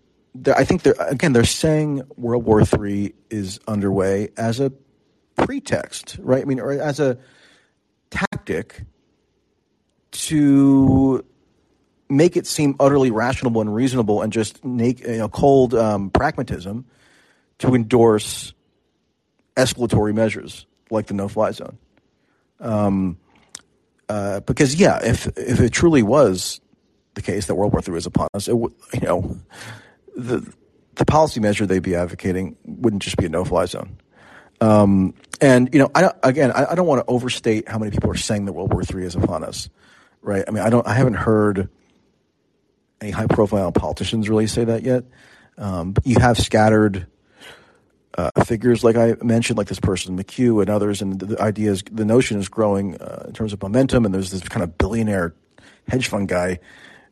I think they're, again, they're saying World War III is underway as a pretext, right? I mean, or as a tactic to make it seem utterly rational and reasonable and just make you know, cold um, pragmatism to endorse escalatory measures like the no-fly zone. Um, uh, because yeah, if if it truly was the case that World War III was upon us, it would you know the the policy measure they'd be advocating wouldn't just be a no-fly zone. Um, and you know, I again, I, I don't want to overstate how many people are saying that World War III is upon us, right? I mean, I don't, I haven't heard any high profile politicians really say that yet. Um, you have scattered uh, figures, like I mentioned, like this person McKew and others, and the, idea is the notion is growing uh, in terms of momentum. And there's this kind of billionaire hedge fund guy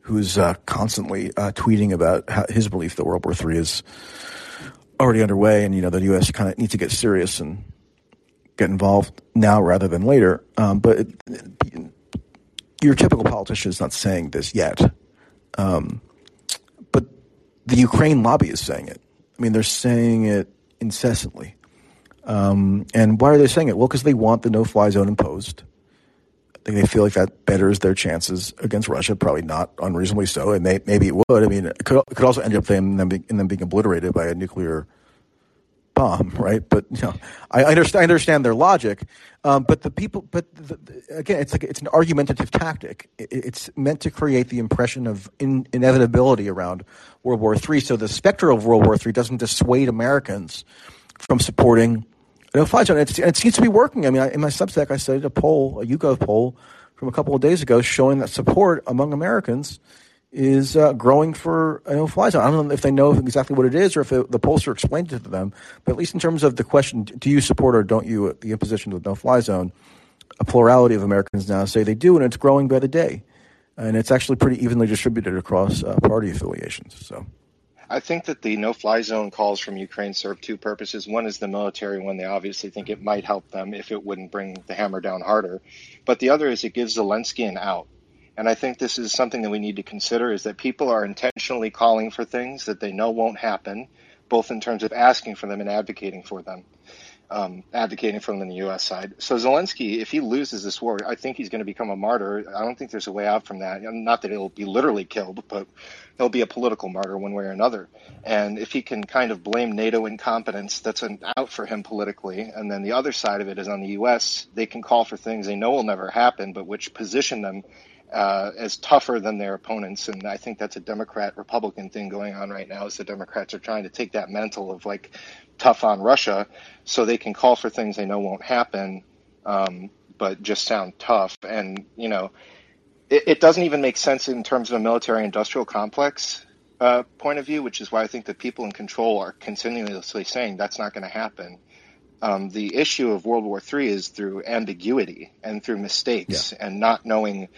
who's uh, constantly uh, tweeting about his belief that World War III is already underway, and you know the U.S. kind of needs to get serious and get involved now rather than later. Um, but it, it, your typical politician is not saying this yet. Um, but the Ukraine lobby is saying it. I mean, they're saying it incessantly. Um, and why are they saying it? Well, because they want the no-fly zone imposed. I think they feel like that betters their chances against Russia. Probably not unreasonably so. And may, maybe it would. I mean, it could, it could also end up them, them, being, in them being obliterated by a nuclear bomb, right? But you know, I understand, I understand their logic. Um, but the people, but the, the, again, it's like it's an argumentative tactic. It, it's meant to create the impression of in, inevitability around World War III, so the specter of World War III doesn't dissuade Americans from supporting no zone. And it seems to be working. I mean, I, in my Substack, I studied a poll, a YouGov poll from a couple of days ago, showing that support among Americans is uh, growing for a no-fly zone. I don't know if they know exactly what it is or if it, the pollster explained it to them, but at least in terms of the question, do you support or don't you the imposition of the no-fly zone, a plurality of Americans now say they do, and it's growing by the day. And it's actually pretty evenly distributed across uh, party affiliations. So. I think that the no-fly zone calls from Ukraine serve two purposes. One is the military one; they obviously think it might help them if it wouldn't bring the hammer down harder. But the other is it gives Zelensky an out and I think this is something that we need to consider is that people are intentionally calling for things that they know won't happen, both in terms of asking for them and advocating for them. um, advocating for them in the U.S. side. So Zelensky, if he loses this war, I think he's going to become a martyr. I don't think there's a way out from that. Not that he'll be literally killed, but he'll be a political martyr one way or another. And if he can kind of blame NATO incompetence, that's an out for him politically. And then the other side of it is on the U.S. They can call for things they know will never happen, but which position them uh, as tougher than their opponents. And I think that's a Democrat Republican thing going on right now. Is the Democrats are trying to take that mental of like tough on Russia, so they can call for things they know won't happen, um, but just sound tough. And you know, it, it, doesn't even make sense in terms of a military-industrial complex uh, point of view, which is why I think the people in control are continuously saying that's not going to happen. Um, the issue of World War III is through ambiguity and through mistakes yeah. and not knowing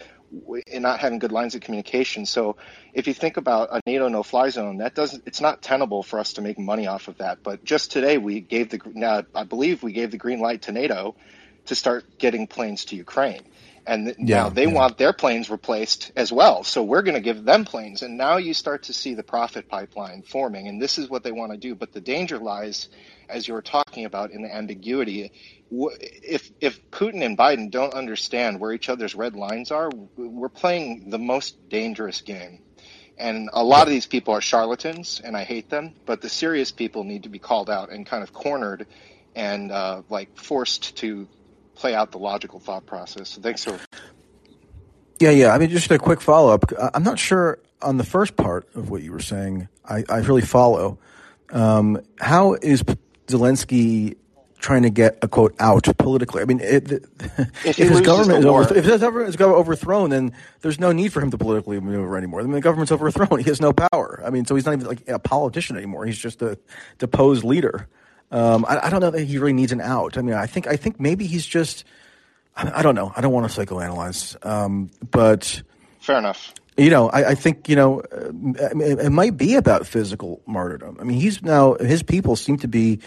and not having good lines of communication. So if you think about a NATO no-fly zone, that doesn't it's not tenable for us to make money off of that. But just today we gave the now I believe we gave the green light to NATO to start getting planes to Ukraine. And yeah, now they yeah. want their planes replaced as well. So we're going to give them planes. And now you start to see the profit pipeline forming. And this is what they want to do. But the danger lies, as you were talking about, in the ambiguity if if Putin and Biden don't understand where each other's red lines are, we're playing the most dangerous game. And a lot of these people are charlatans, and I hate them. But the serious people need to be called out and kind of cornered, and uh, like forced to play out the logical thought process. So thanks for. Yeah, yeah. I mean, just a quick follow up. I'm not sure on the first part of what you were saying. I, I really follow. Um, how is Zelensky trying to get a quote out politically. I mean, it, <laughs> if, if his government is over, if his government is overthrown, then there's no need for him to politically maneuver anymore. I mean, the government's overthrown; he has no power. I mean, so he's not even like a politician anymore. He's just a deposed leader. Um, I, I, don't know that he really needs an out. I mean, I think I think maybe he's just. I, I don't know. I don't want to psychoanalyze, um, but fair enough. You know, I, I think you know uh, it, it might be about physical martyrdom. I mean, he's now his people seem to be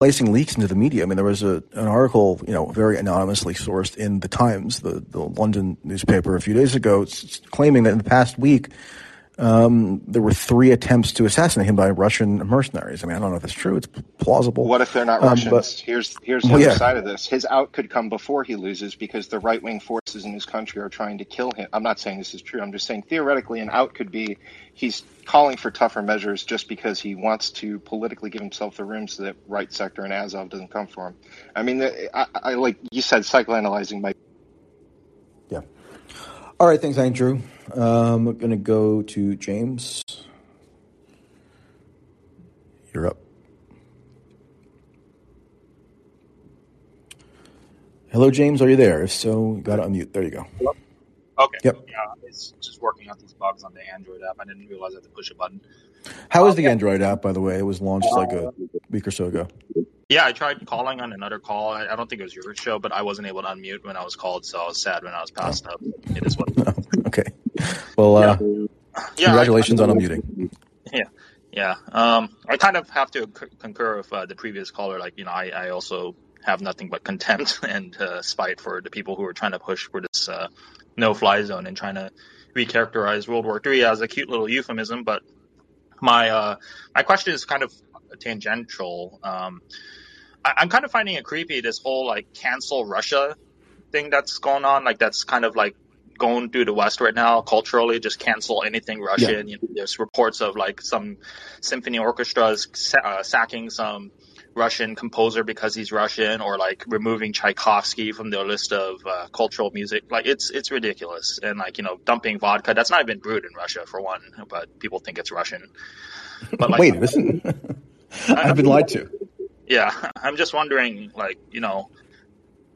placing leaks into the media. I mean, there was a, an article, you know, very anonymously sourced in the Times, the, the London newspaper, a few days ago, claiming that in the past week, um, there were three attempts to assassinate him by Russian mercenaries. I mean, I don't know if it's true. It's plausible. What if they're not um, Russians? But, here's here's the well, other yeah. side of this. His out could come before he loses because the right wing forces in his country are trying to kill him. I'm not saying this is true. I'm just saying theoretically, an out could be he's calling for tougher measures just because he wants to politically give himself the room so that right sector and Azov doesn't come for him. I mean, I, I like you said, psychoanalyzing might. Yeah. All right. Thanks, Andrew. Um, I'm going to go to James. You're up. Hello, James. Are you there? If so, you got to unmute. There you go. Hello? Okay. Yep. Yeah, it's just working out these bugs on the Android app. I didn't realize I had to push a button. How is the Android app, by the way? It was launched like a week or so ago. Yeah, I tried calling on another call. I, I don't think it was your show, but I wasn't able to unmute when I was called, so I was sad when I was passed up. It is what. <laughs> okay. Well, uh, yeah. congratulations I, I, on unmuting. <laughs> Yeah, yeah. Um, I kind of have to c- concur with uh, the previous caller. Like, you know, I, I also have nothing but contempt <laughs> and uh, spite for the people who are trying to push for this uh, no-fly zone and trying to recharacterize World War III as a cute little euphemism. But my uh, my question is kind of tangential. Um, I, am kind of finding it creepy this whole like cancel Russia thing that's going on. Like that's kind of like going through the West right now culturally. Just cancel anything Russian. Yeah. You know, there's reports of like some symphony orchestras uh, sacking some Russian composer because he's Russian, or like removing Tchaikovsky from their list of uh, cultural music. Like it's it's ridiculous, and like you know dumping vodka. That's not even brewed in Russia for one, but people think it's Russian. But like, wait, listen, I've been lied to. Yeah, <laughs> I'm just wondering, like you know,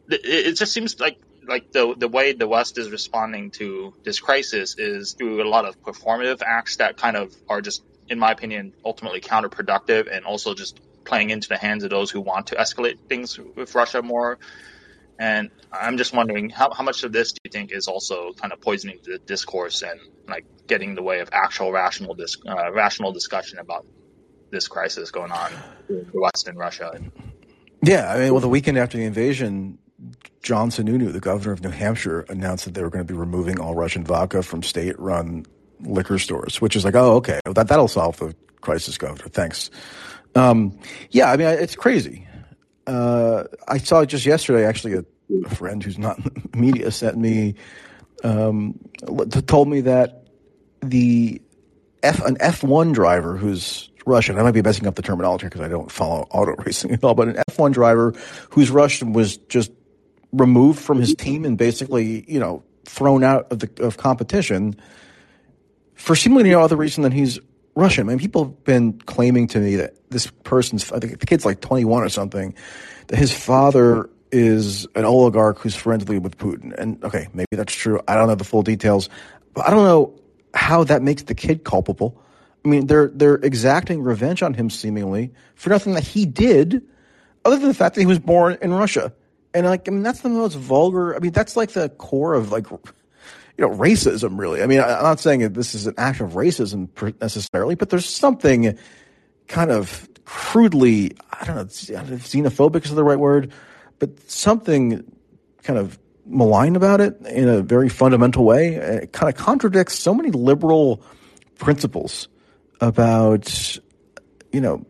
it, it just seems like like the the way the West is responding to this crisis is through a lot of performative acts that kind of are just, in my opinion, ultimately counterproductive and also just playing into the hands of those who want to escalate things with Russia more. And I'm just wondering how, how much of this do you think is also kind of poisoning the discourse and like getting in the way of actual rational dis- uh, rational discussion about this crisis going on in the West and Russia? Yeah, I mean, well, the weekend after the invasion, John Sununu, the governor of New Hampshire, announced that they were going to be removing all Russian vodka from state-run liquor stores, which is like, oh, okay, that that'll solve the crisis, governor. Thanks. Um, yeah, I mean, it's crazy. uh, I saw just yesterday, actually, a, a friend who's not in the media sent me, um, told me that the F, an F1 driver who's Russian, I might be messing up the terminology because I don't follow auto racing at all, but an F1 driver who's Russian was just removed from his team and basically, you know, thrown out of the of competition for seemingly no other reason than he's Russian. I mean, people have been claiming to me that this person's, I think the kid's like 21 or something, that his father is an oligarch who's friendly with Putin. And okay, maybe that's true. I don't know the full details, but I don't know how that makes the kid culpable. I mean, they're they're exacting revenge on him seemingly for nothing that he did, other than the fact that he was born in Russia. And like, I mean, that's the most vulgar. I mean, that's like the core of like you know, racism, really. I mean, I'm not saying that this is an act of racism necessarily, but there's something kind of crudely, I don't know, xenophobic is the right word, but something kind of malign about it in a very fundamental way. It kind of contradicts so many liberal principles about, you know,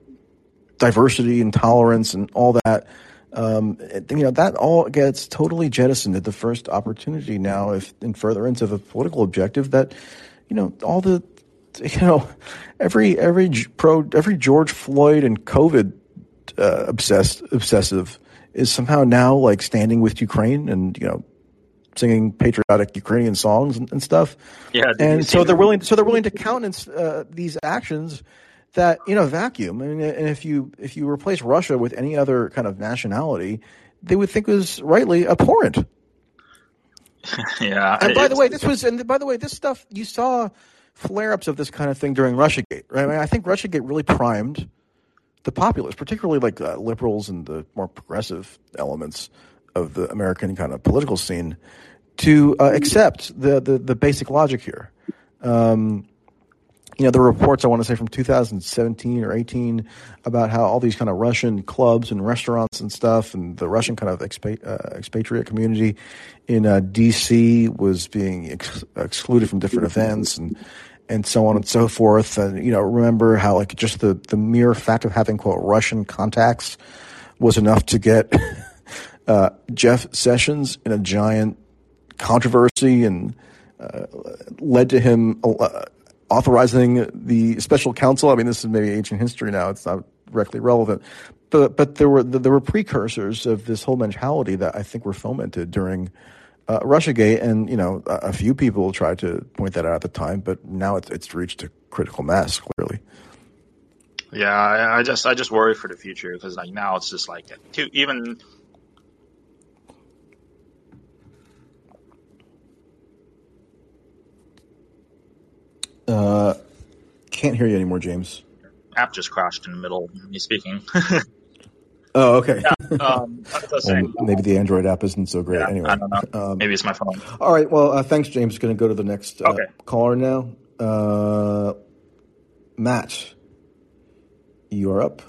diversity and tolerance and all that um, you know that all gets totally jettisoned at the first opportunity. Now, if in furtherance of a political objective, that you know all the <laughs> you know every every pro every George Floyd and COVID uh, obsessed obsessive is somehow now like standing with Ukraine and you know singing patriotic Ukrainian songs and, and stuff. Yeah, and so they're willing so they're willing to countenance uh, these actions that in a vacuum, mean, and if you if you replace Russia with any other kind of nationality, they would think was rightly abhorrent. <laughs> yeah. And by the way, this was and by the way, this stuff you saw flare ups of this kind of thing during RussiaGate, right? I, mean, I think RussiaGate really primed the populace, particularly like uh, liberals and the more progressive elements of the American kind of political scene, to uh, accept the, the the basic logic here. Um, you know, the reports I want to say from 2017 or 18 about how all these kind of Russian clubs and restaurants and stuff, and the Russian kind of uh, expatriate community in uh, D.C. was being ex- excluded from different events and and so on and so forth. And you know, remember how like just the the mere fact of having quote Russian contacts was enough to get <laughs> uh, Jeff Sessions in a giant controversy and. Uh, led to him uh, authorizing the special counsel. I mean, this is maybe ancient history now; it's not directly relevant, but but there were there were precursors of this whole mentality that I think were fomented during uh, RussiaGate, and you know, a, a, few people tried to point that out at the time, but now it's it's reached a critical mass clearly. Yeah, I, I just I just worry for the future because like now it's just like even Uh, can't hear you anymore, James. App just crashed in the middle of me speaking. <laughs> oh, okay. Yeah, um, well, maybe the Android app isn't so great. Yeah, anyway, I don't know. Um, maybe it's my phone. All right. Well, uh, thanks, James. Going to go to the next uh, okay. caller now. Uh, Matt, you are up.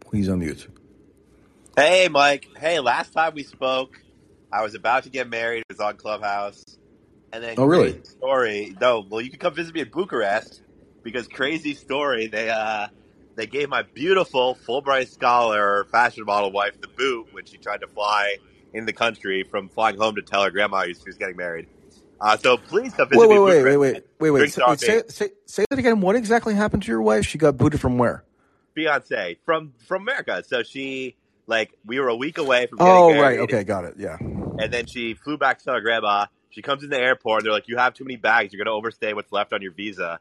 Please unmute. Hey, Mike. Hey, last time we spoke, I was about to get married. It was on Clubhouse. And then oh, really? Story. No, well, you can come visit me in Bucharest because crazy story. They uh, they gave my beautiful Fulbright scholar fashion model wife the boot when she tried to fly in the country from flying home to tell her grandma she was getting married. Uh, so please come visit wait, me. Wait, wait, wait, wait, wait, wait. Say, say, say, say that again. What exactly happened to your wife? She got booted from where? Beyonce from from America. So she like we were a week away from. oh, married, right. Okay, got it. Yeah. And then she flew back to tell her grandma. She comes in the airport. They're like, "You have too many bags. You're going to overstay what's left on your visa."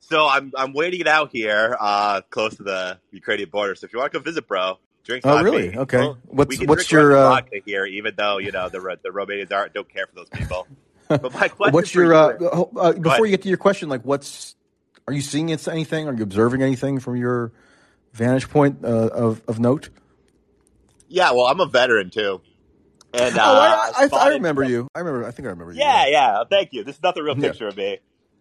So I'm I'm waiting it out here, uh, close to the Ukrainian border. So if you want to come visit, bro, drink. Oh, really? Okay. Well, what's what's your uh... vodka here? Even though you know the the Romanians aren't don't care for those people. <laughs> But my question what's your you, uh, uh, before you get to your question? Like, what's are you seeing anything? Are you observing anything from your vantage point uh, of of note? Yeah, well, I'm a veteran too. And, uh, oh, I, I, I, I remember you. I remember. I think I remember you. Yeah, yeah. Thank you. This is not the real picture yeah. of me.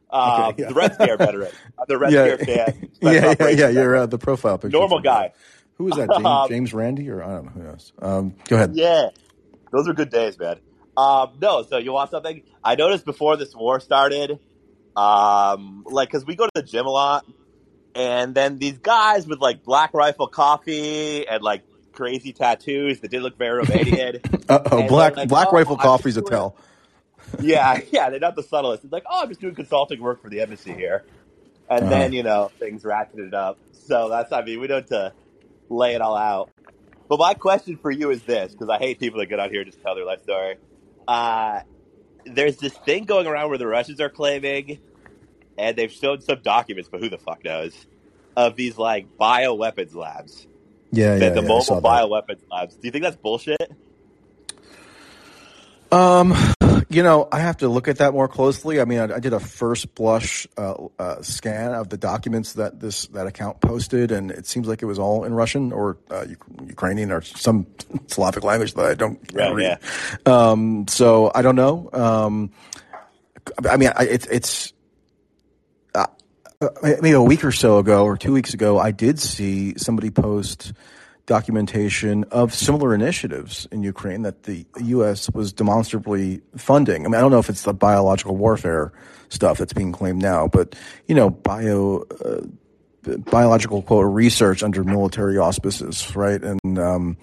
Uh, <laughs> okay, yeah. The Red Scare veteran. <laughs> I'm the Red yeah. Scare fan. <laughs> yeah, yeah, yeah. You're uh, the profile picture. Normal guy. Who was that? James, um, James Randi, or I don't know who knows. Um, go ahead. Yeah, those are good days, man. Um, no, so you want something? I noticed before this war started, um, like because we go to the gym a lot, And then these guys with like Black Rifle coffee and like crazy tattoos that did look very Romanian. <laughs> Uh oh, black like, black "Oh, rifle I'm coffee's a tell. <laughs> yeah, yeah, they're not the subtlest. It's like, oh, I'm just doing consulting work for the embassy here. And Uh-huh. then, you know, things ratcheted up. So that's, I mean, we don't to lay it all out. But my question for you is this, because I hate people that get out here and just tell their life story. Uh, there's this thing going around where the Russians are claiming, and they've shown some documents, but who the fuck knows, of these like bioweapons labs. Yeah, yeah, the yeah, mobile bioweapons labs. Do you think that's bullshit? Um, you know, I have to look at that more closely. I mean, I, I did a first blush uh, uh, scan of the documents that this that account posted, and it seems like it was all in Russian or uh, Ukrainian or some <laughs> Slavic language that I don't Right, read. Um, so I don't know. Um, I mean, I, it's it's maybe a week or so ago or two weeks ago, I did see somebody post documentation of similar initiatives in Ukraine that the U.S. was demonstrably funding. I mean, I don't know if it's the biological warfare stuff that's being claimed now, but you know, bio. Uh, biological quote research under military auspices, right? And um,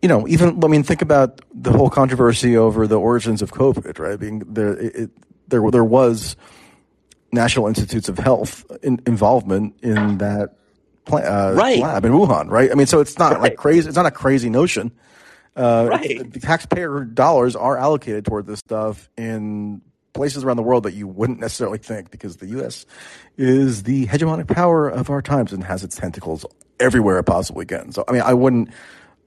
you know, even I mean, think about the whole controversy over the origins of COVID, right? Being there, it, there, there was National Institutes of Health in, involvement in that pla- uh, Right. lab in Wuhan, right? I mean, so it's not like crazy. It's not a crazy notion. Uh, Right. The taxpayer dollars are allocated toward this stuff in places around the world that you wouldn't necessarily think because the U.S. is the hegemonic power of our times and has its tentacles everywhere it possibly can. So, I mean, I wouldn't,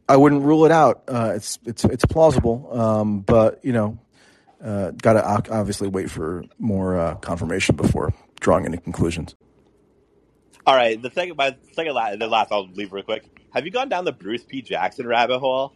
I wouldn't rule it out. Uh, it's it's it's plausible, um, but you know, uh, got to obviously wait for more uh, confirmation before drawing any conclusions. All right, the second, my second, la- the last, I'll leave real quick. Have you gone down the Bruce P. Jackson rabbit hole?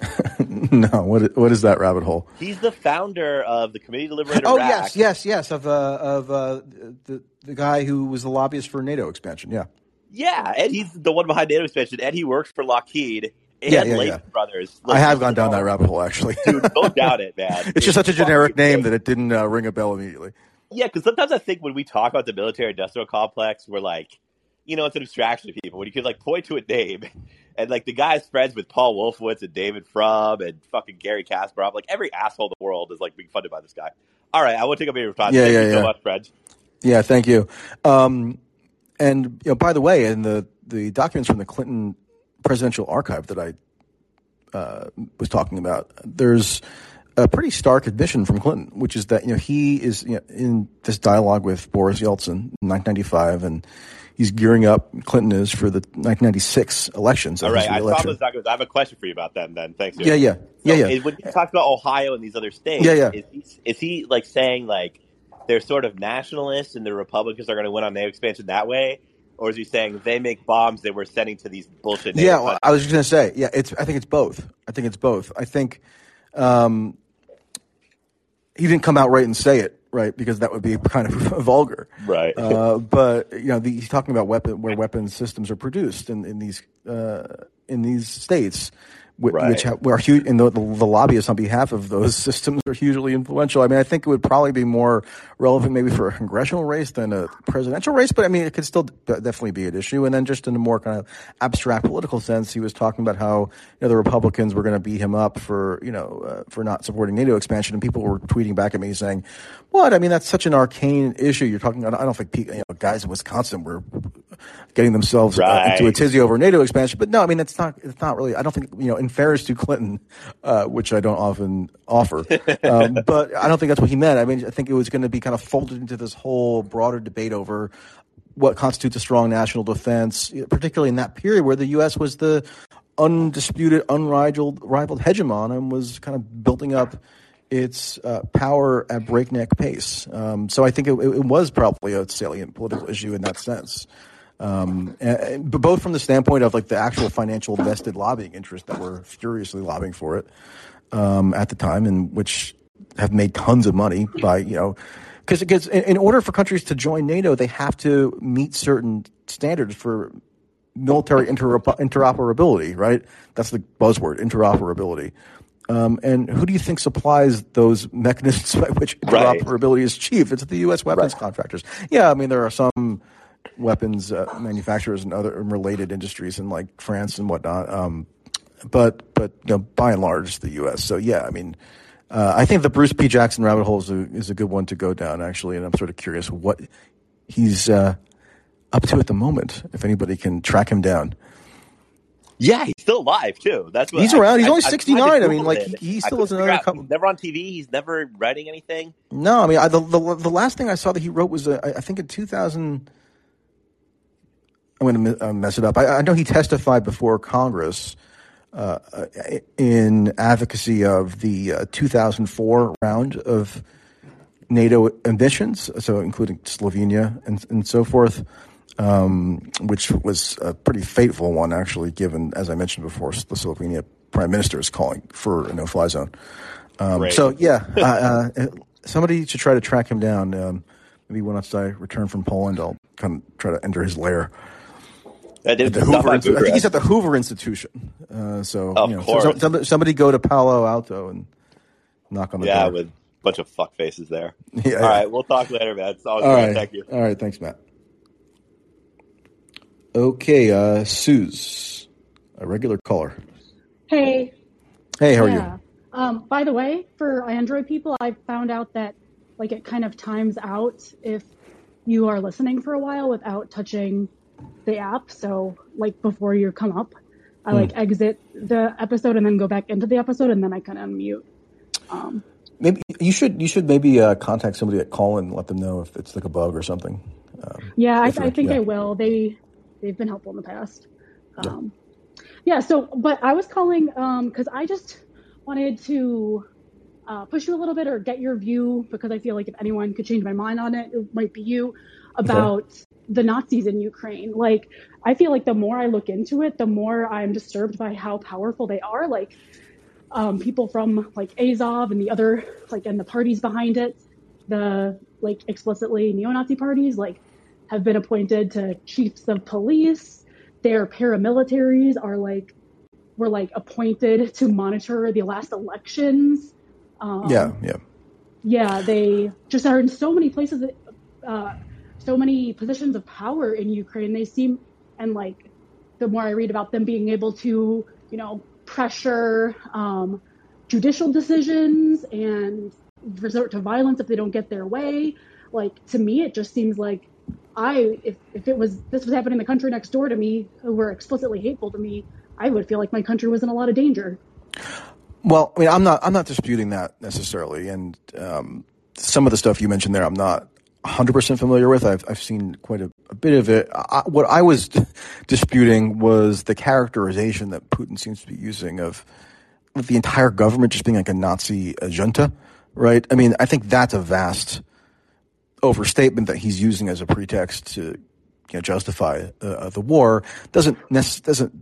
<laughs> no, what what is that rabbit hole? He's the founder of the Committee to Liberate Oh yes, yes, yes. Of uh, of uh, the the guy who was the lobbyist for NATO expansion. Yeah, Yeah, and he's the one behind NATO expansion, and he works for Lockheed and Yeah, yeah, yeah. Brothers. I have gone down that rabbit hole actually. Dude, don't <laughs> doubt it, man. it's just such a generic name that it didn't uh, ring a bell immediately. Yeah, because sometimes I think when we talk about the military industrial complex, we're like, you know, it's an abstraction to people. When you could like point to a name, <laughs> and like the guy's friends with Paul Wolfowitz and David Frum and fucking Garry Kasparov, like every asshole in the world is like being funded by this guy. All right, I won't take up any of your time. Yeah, Thank yeah, you yeah. so much, friends. Yeah, thank you. Um, and you know, by the way, in the the documents from the Clinton presidential archive that I uh, was talking about, there's a pretty stark admission from Clinton, which is that you know he is you know, in this dialogue with Boris Yeltsin in 1995, and he's gearing up. Clinton is for the 1996 elections. All of I saw documents. I have a question for you about them. Then, thanks. Yeah, yeah, yeah, So, yeah. is- When he talks about Ohio and these other states, Yeah, yeah. Is, he, is he like saying like they're sort of nationalists and the Republicans are going to win on NATO expansion that way, or is he saying they make bombs that we're sending to these bullshit? Yeah, well. I was just going to say, yeah, it's. I think it's both. I think it's both. I think um, he didn't come out right and say it, right, because that would be kind of <laughs> vulgar. right. Uh, but you know, the, he's talking about weapon where weapons systems are produced in, in these uh, in these states, wh- Right. which have, were huge, and the, the, the lobbyists on behalf of those <laughs> systems are hugely influential. I mean, I think it would probably be more relevant maybe for a congressional race than a presidential race, but I mean, it could still d- definitely be an issue. And then just in a more kind of abstract political sense, he was talking about how you know, the Republicans were going to beat him up for you know uh, for not supporting NATO expansion, and people were tweeting back at me saying, "What? I mean, that's such an arcane issue. You're talking. About. I don't think you know, guys in Wisconsin were getting themselves uh, into a tizzy over NATO expansion. But no, I mean, it's not. It's not really. I don't think you know. In fairness to Clinton, uh, which I don't often offer, <laughs> um, but I don't think that's what he meant. I mean, I think it was going to be kind of folded into this whole broader debate over what constitutes a strong national defense, particularly in that period where the U.S. was the undisputed, unrivaled rivaled hegemon and was kind of building up its uh, power at breakneck pace. Um, so I think it, it was probably a salient political issue in that sense. Um, and, but both from the standpoint of like the actual financial vested lobbying interests that were furiously lobbying for it um, at the time, and which have made tons of money by you know because because in, in order for countries to join NATO, they have to meet certain standards for military interop- interoperability. Right? That's the buzzword, interoperability. Um, and who do you think supplies those mechanisms <laughs> by which Right. interoperability is achieved? It's the U.S. weapons contractors. Yeah, I mean there are some weapons uh, manufacturers and other related industries in like France and whatnot. Um, but but you know, by and large, the U.S. So yeah, I mean, uh, I think the Bruce P. Jackson rabbit hole is a, is a good one to go down actually, and I'm sort of curious what he's uh, up to at the moment. If anybody can track him down. Yeah, he's still alive too. That's what he's I, around. He's I, only 69. I, mean, like it. he, still has another out- couple. He's never on TV. He's never writing anything. No, I mean I, the, the the last thing I saw that he wrote was uh, I I think in 2000. I'm going to uh, mess it up. I, I know he testified before Congress uh, in advocacy of the uh, 2004 round of NATO ambitions, so including Slovenia and, and so forth, um, which was a pretty fateful one, actually, given, as I mentioned before, the Slovenia prime minister is calling for a no-fly zone. Um, Great. so yeah, <laughs> uh, uh, somebody should try to track him down. Um, maybe once I return from Poland, I'll kind of try to enter his lair. I did The Hoover, on I think he's at the Hoover Institution. Uh, so, Of you know, course. so- somebody, somebody go to Palo Alto and knock on the Yeah, door. Yeah, with a bunch of fuck faces there. <laughs> Yeah, All yeah. right, we'll talk later, man. It's always All great. right. Thank you. All right. Thanks, Matt. Okay, uh, Suze, a regular caller. Hey. Hey, how are yeah. Um, by the way, for Android people, I found out that like it kind of times out if you are listening for a while without touching the app. So like before you come up, I like exit the episode and then go back into the episode and then I can unmute. Um. Maybe you should you should maybe uh, contact somebody at Call and let them know if it's like a bug or something. Um, Yeah, I, I think yeah. I will. They they've been helpful in the past. Um, yeah. So, but I was calling because I just wanted to uh, push you a little bit or get your view because I feel like if anyone could change my mind on it, it might be you about the Nazis in Ukraine. Like, I feel like the more I look into it, the more I'm disturbed by how powerful they are. Like, um, people from like Azov and the other like and the parties behind it, the like explicitly neo-Nazi parties, like have been appointed to chiefs of police. Their paramilitaries are like were like appointed to monitor the last elections. Um, yeah, yeah. yeah, they just are in so many places, uh, so many positions of power in Ukraine. They seem, and like, the more I read about them being able to, you know, pressure um, judicial decisions and resort to violence if they don't get their way. Like, to me, it just seems like I, if, if it was, this was happening in the country next door to me, who were explicitly hateful to me, I would feel like my country was in a lot of danger. Well, I mean, I'm not I'm not disputing that necessarily, and um, some of the stuff you mentioned there, I'm not 100 percent familiar with. I've I've seen quite a, a bit of it. I, what I was <laughs> disputing was the characterization that Putin seems to be using of the entire government just being like a Nazi junta, right? I mean, I think that's a vast overstatement that he's using as a pretext to you know, justify uh, the war. Doesn't nec- doesn't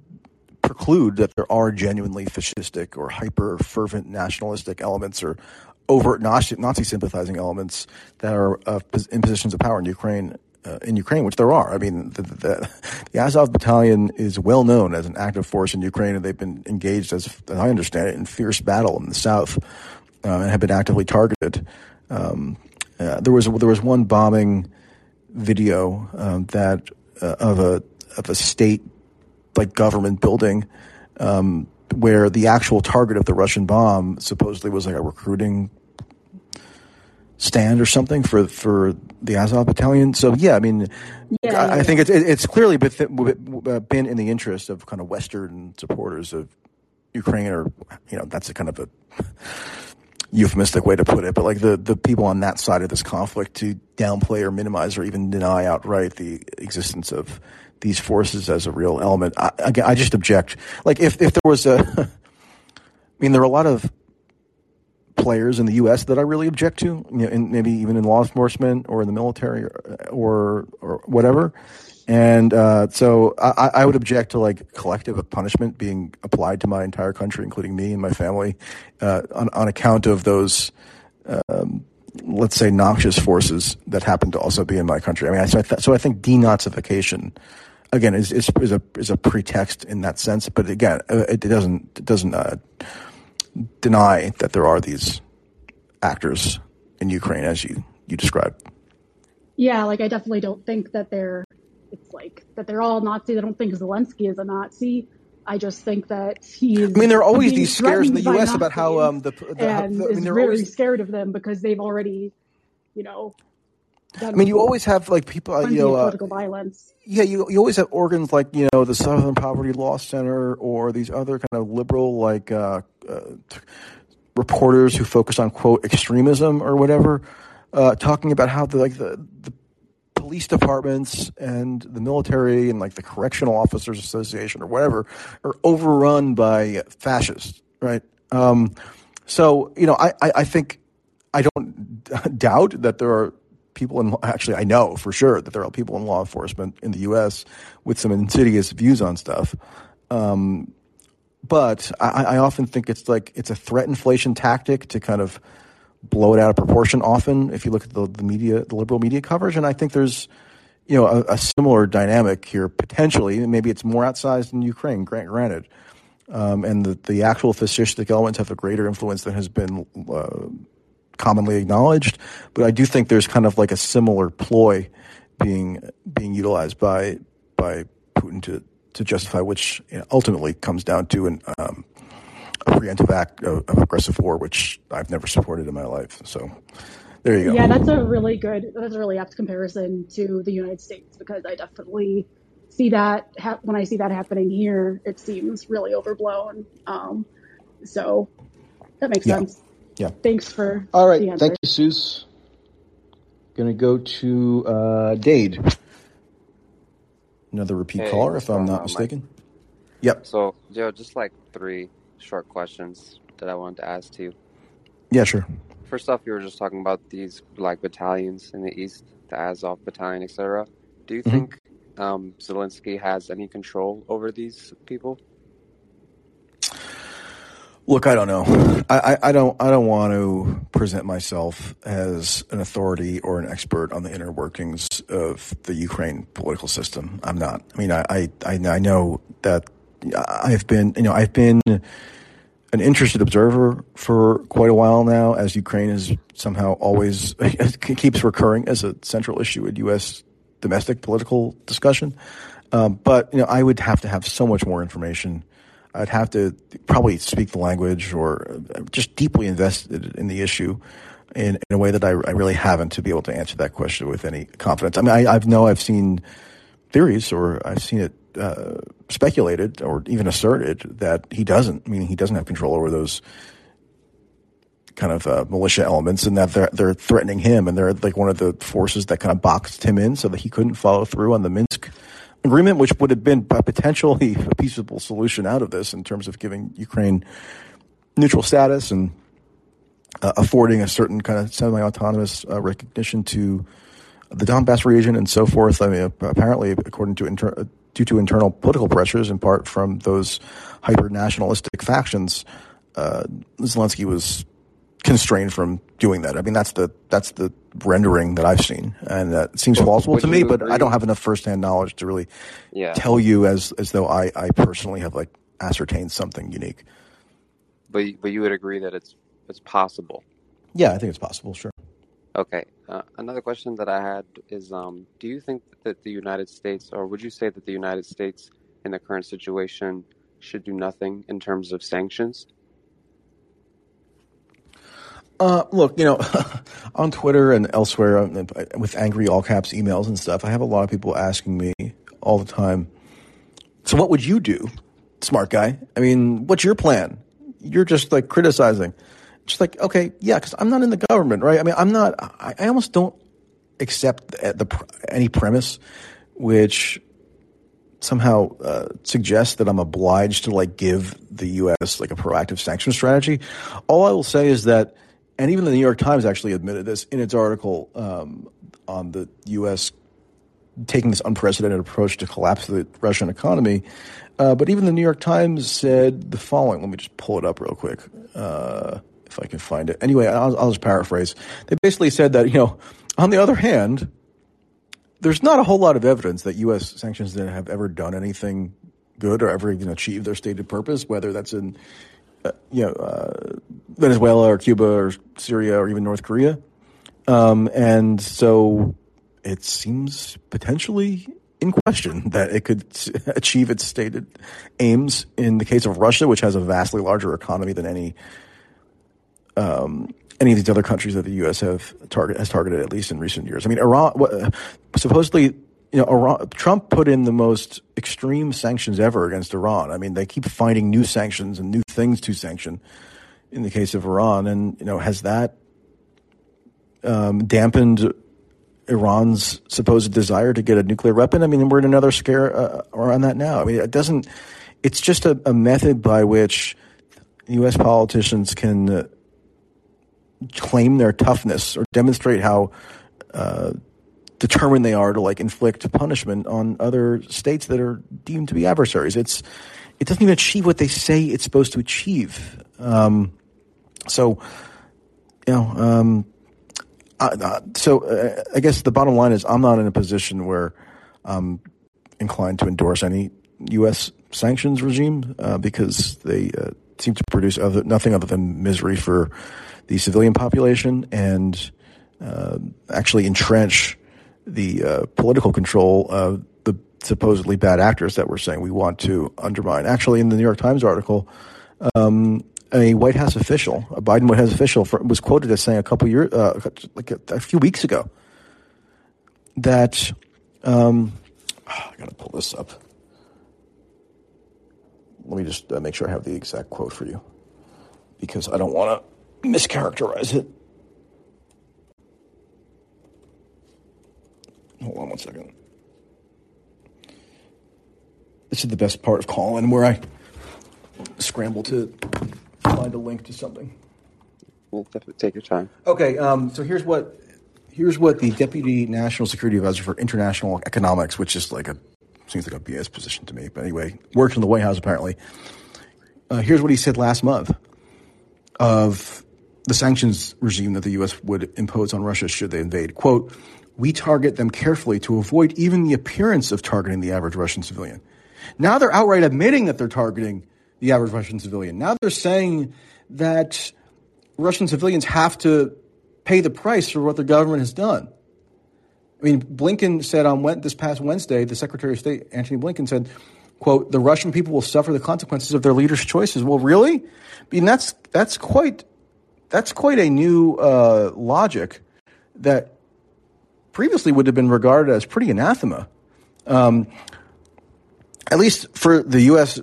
preclude that there are genuinely fascistic or hyper fervent nationalistic elements or overt Nazi, Nazi sympathizing elements that are uh, in positions of power in Ukraine. Uh, in Ukraine, which there are. I mean, the, the, the Azov Battalion is well known as an active force in Ukraine, and they've been engaged, as, as I understand it, in fierce battle in the south, uh, and have been actively targeted. Um, uh, there was there was one bombing video um, that uh, of a of a state like government building um, where the actual target of the Russian bomb supposedly was like a recruiting stand or something for for the Azov battalion. So yeah, I mean, Yeah, I, I think it's it's clearly been, uh, been in the interest of kind of Western supporters of Ukraine, or you know, that's a kind of a euphemistic way to put it, but like the, the people on that side of this conflict to downplay or minimize or even deny outright the existence of these forces as a real element. I, again, I just object. Like if, if there was a, <laughs> I mean, there are a lot of players in the U.S. that I really object to, you know, in, maybe even in law enforcement or in the military or, or, or whatever. And uh, so I, I would object to like collective punishment being applied to my entire country, including me and my family, uh, on, on account of those, um, let's say, noxious forces that happen to also be in my country. I mean, I, so, I th- so I think denazification, again, is, is is a is a pretext in that sense. But again, uh, it doesn't it doesn't uh, deny that there are these actors in Ukraine as you you described. Yeah, like I definitely don't think that they're it's like that they're all Nazis. I don't think Zelensky is a Nazi. I just think that he's. I mean, there are always these scares in the U.S. about how um, the, the and the, I mean, is very always... scared of them because they've already, you know. I mean, you always have like people, uh, you know, uh, political violence. Yeah, you you always have organs like you know the Southern Poverty Law Center or these other kind of liberal like uh, uh, reporters who focus on quote extremism or whatever, uh, talking about how the like the, the police departments and the military and like the correctional officers association or whatever are overrun by fascists, right? Um, so you know, I, I, I think I don't <laughs> doubt that there are people in actually I know for sure that there are people in law enforcement in the U.S. with some insidious views on stuff. Um, but I, I often think it's like it's a threat inflation tactic to kind of blow it out of proportion often if you look at the, the media, the liberal media coverage. And I think there's, you know, a, a similar dynamic here potentially. Maybe it's more outsized in Ukraine, granted. Um, and the, the actual fascistic elements have a greater influence than has been uh, commonly acknowledged. But I do think there's kind of like a similar ploy being being utilized by by Putin to to justify, which you know, ultimately comes down to an um, a preemptive act of, of, aggressive war, which I've never supported in my life. So there you go. Yeah, that's a really good, that's a really apt comparison to the United States because I definitely see that ha- when I see that happening here, it seems really overblown. Um, so that makes yeah. sense. Yeah. Thanks for all right. Thank you, Suze. Going to go to uh, Dade. Another repeat hey, caller, if I'm not mistaken. Mike? Yep. So, Joe, just like three short questions that I wanted to ask to you. Yeah, sure. First off, you were just talking about these like battalions in the east, the Azov battalion, etc. Do you mm-hmm. think um, Zelensky has any control over these people? Look, I don't know. I, I, I, don't. I don't want to present myself as an authority or an expert on the inner workings of the Ukraine political system. I'm not. I mean, I, I, I know that I've been, you know, I've been an interested observer for quite a while now, as Ukraine is somehow always <laughs> keeps recurring as a central issue in U.S. domestic political discussion. Um, but you know, I would have to have so much more information. I'd have to probably speak the language or just deeply invested in the issue in, in a way that I, I, really haven't to be able to answer that question with any confidence. I mean, I, I know I've seen theories or I've seen it uh, speculated or even asserted that he doesn't, meaning he doesn't have control over those kind of uh, militia elements, and that they're they're threatening him, and they're like one of the forces that kind of boxed him in so that he couldn't follow through on the Minsk agreement, which would have been a potentially <laughs> a peaceable solution out of this in terms of giving Ukraine neutral status and uh, affording a certain kind of semi-autonomous uh, recognition to the Donbass region and so forth. I mean, apparently, according to inter- due to internal political pressures, in part from those hyper nationalistic factions, uh, Zelensky was constrained from doing that. I mean, that's the that's the rendering that I've seen, and that seems plausible to me. But agree? I don't have enough firsthand knowledge to really yeah. tell you as as though I I personally have like ascertained something unique. But but you would agree that it's it's possible. Yeah, I think it's possible. Sure. Okay. Uh, another question that I had is um, do you think that the United States, or would you say that the United States in the current situation should do nothing in terms of sanctions? Uh, look, you know, <laughs> on Twitter and elsewhere uh, with angry all caps emails and stuff, I have a lot of people asking me all the time, so what would you do, smart guy? I mean, what's your plan? You're just like criticizing just like, okay, yeah, because I'm not in the government, right? I mean, I'm not. I, I almost don't accept the, the any premise which somehow uh, suggests that I'm obliged to like give the U.S. like a proactive sanction strategy. All I will say is that, and even the New York Times actually admitted this in its article um, on the U.S. taking this unprecedented approach to collapse the Russian economy. Uh, but even the New York Times said the following. Let me just pull it up real quick. Uh, if I can find it. Anyway, I'll, I'll just paraphrase. They basically said that, you know, on the other hand, there's not a whole lot of evidence that U.S. sanctions have ever done anything good or ever even achieved their stated purpose, whether that's in, uh, you know, uh, Venezuela or Cuba or Syria or even North Korea. Um, and so it seems potentially in question that it could <laughs> achieve its stated aims. In the case of Russia, which has a vastly larger economy than any um, any of these other countries that the U.S. have target has targeted at least in recent years. I mean, Iran supposedly. You know, Iran, Trump put in the most extreme sanctions ever against Iran. I mean, they keep finding new sanctions and new things to sanction. In the case of Iran, and you know, has that um, dampened Iran's supposed desire to get a nuclear weapon. I mean, we're in another scare uh, around that now. I mean, it doesn't. It's just a, a method by which U.S. politicians can uh, claim their toughness or demonstrate how uh, determined they are to like inflict punishment on other states that are deemed to be adversaries. It's it doesn't even achieve what they say it's supposed to achieve. Um, so, you know. Um, uh, so uh, I guess the bottom line is I'm not in a position where I'm inclined to endorse any U.S. sanctions regime uh, because they uh, seem to produce other, nothing other than misery for the civilian population and uh, actually entrench the uh, political control of the supposedly bad actors that we're saying we want to undermine. Actually, in the New York Times article, um, a White House official, a Biden White House official, for, was quoted as saying a couple years, uh, like a, a, few weeks ago, that um, oh, I got to pull this up. Let me just uh, make sure I have the exact quote for you, because I don't want to mischaracterize it. Hold on one second. This is the best part of calling where I scramble to find a link to something. We'll definitely take your time. Okay, um, so here's what here's what the deputy national security advisor for international economics, which is like a seems like a BS position to me, but anyway, works in the White House apparently. Uh, here's what he said last month of the sanctions regime that the U.S. would impose on Russia should they invade. Quote, we target them carefully to avoid even the appearance of targeting the average Russian civilian. Now they're outright admitting that they're targeting the average Russian civilian. Now they're saying that Russian civilians have to pay the price for what the government has done. I mean, Blinken said on this past Wednesday, the Secretary of State, Antony Blinken, said, quote, the Russian people will suffer the consequences of their leaders' choices. Well, really? I mean, that's, that's quite, that's quite a new uh, logic that previously would have been regarded as pretty anathema. Um, at least for the U.S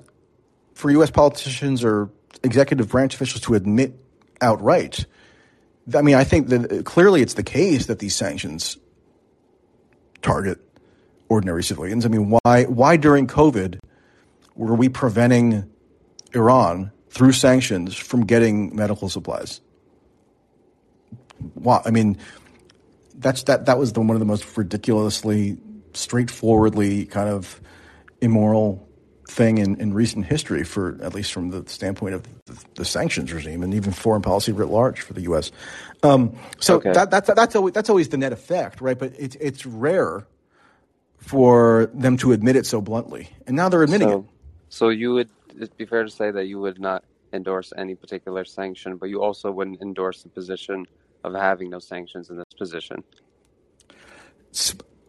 for U.S. politicians or executive branch officials to admit outright. I mean, I think that uh, clearly it's the case that these sanctions target ordinary civilians. I mean, why why during COVID were we preventing Iran through sanctions from getting medical supplies? Why? I mean, that's that that was the, one of the most ridiculously straightforwardly kind of immoral thing in, in recent history for at least from the standpoint of the, the sanctions regime and even foreign policy writ large for the U.S. Um, so okay. that, that's that's always that's always the net effect, right? But it's it's rare for them to admit it so bluntly, and now they're admitting so, it. So you would it'd be fair to say that you would not endorse any particular sanction, but you also wouldn't endorse the position of having no sanctions in this position.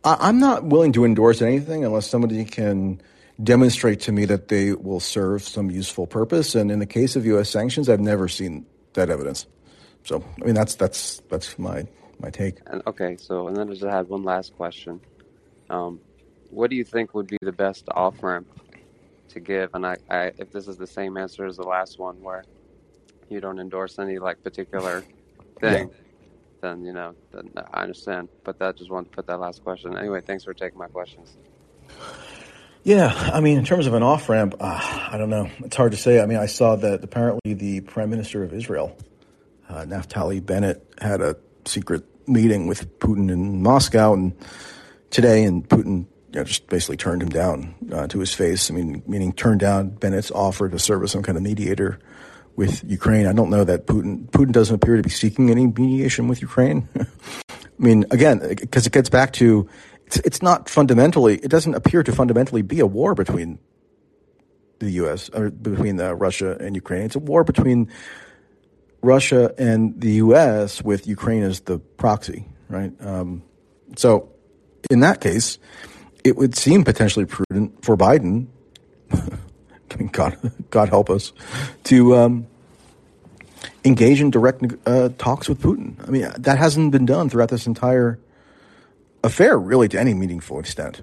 I'm not willing to endorse anything unless somebody can demonstrate to me that they will serve some useful purpose. And in the case of U.S. sanctions, I've never seen that evidence. So, I mean, that's that's that's my my take. And, okay, so and then I just had one last question. Um, what do you think would be the best off ramp to give? And I, I, if this is the same answer as the last one, where you don't endorse any like particular <laughs> thing, yeah. then you know, then I understand. But that just wanted to put that last question. Anyway, thanks for taking my questions. Yeah, I mean, in terms of an off ramp, uh, I don't know. It's hard to say. I mean, I saw that apparently the Prime Minister of Israel, uh, Naftali Bennett, had a secret meeting with Putin in Moscow and today, and Putin you know, just basically turned him down uh, to his face. I mean, meaning turned down Bennett's offer to serve as some kind of mediator with Ukraine. I don't know that Putin Putin doesn't appear to be seeking any mediation with Ukraine. <laughs> I mean, again, because it gets back to it's, it's not fundamentally, it doesn't appear to fundamentally be a war between the U.S. or between uh, Russia and Ukraine. It's a war between Russia and the U.S. with Ukraine as the proxy, right? Um, so, in that case, it would seem potentially prudent for Biden, <laughs> God, God help us, to um, engage in direct uh, talks with Putin. I mean, that hasn't been done throughout this entire affair, really, to any meaningful extent.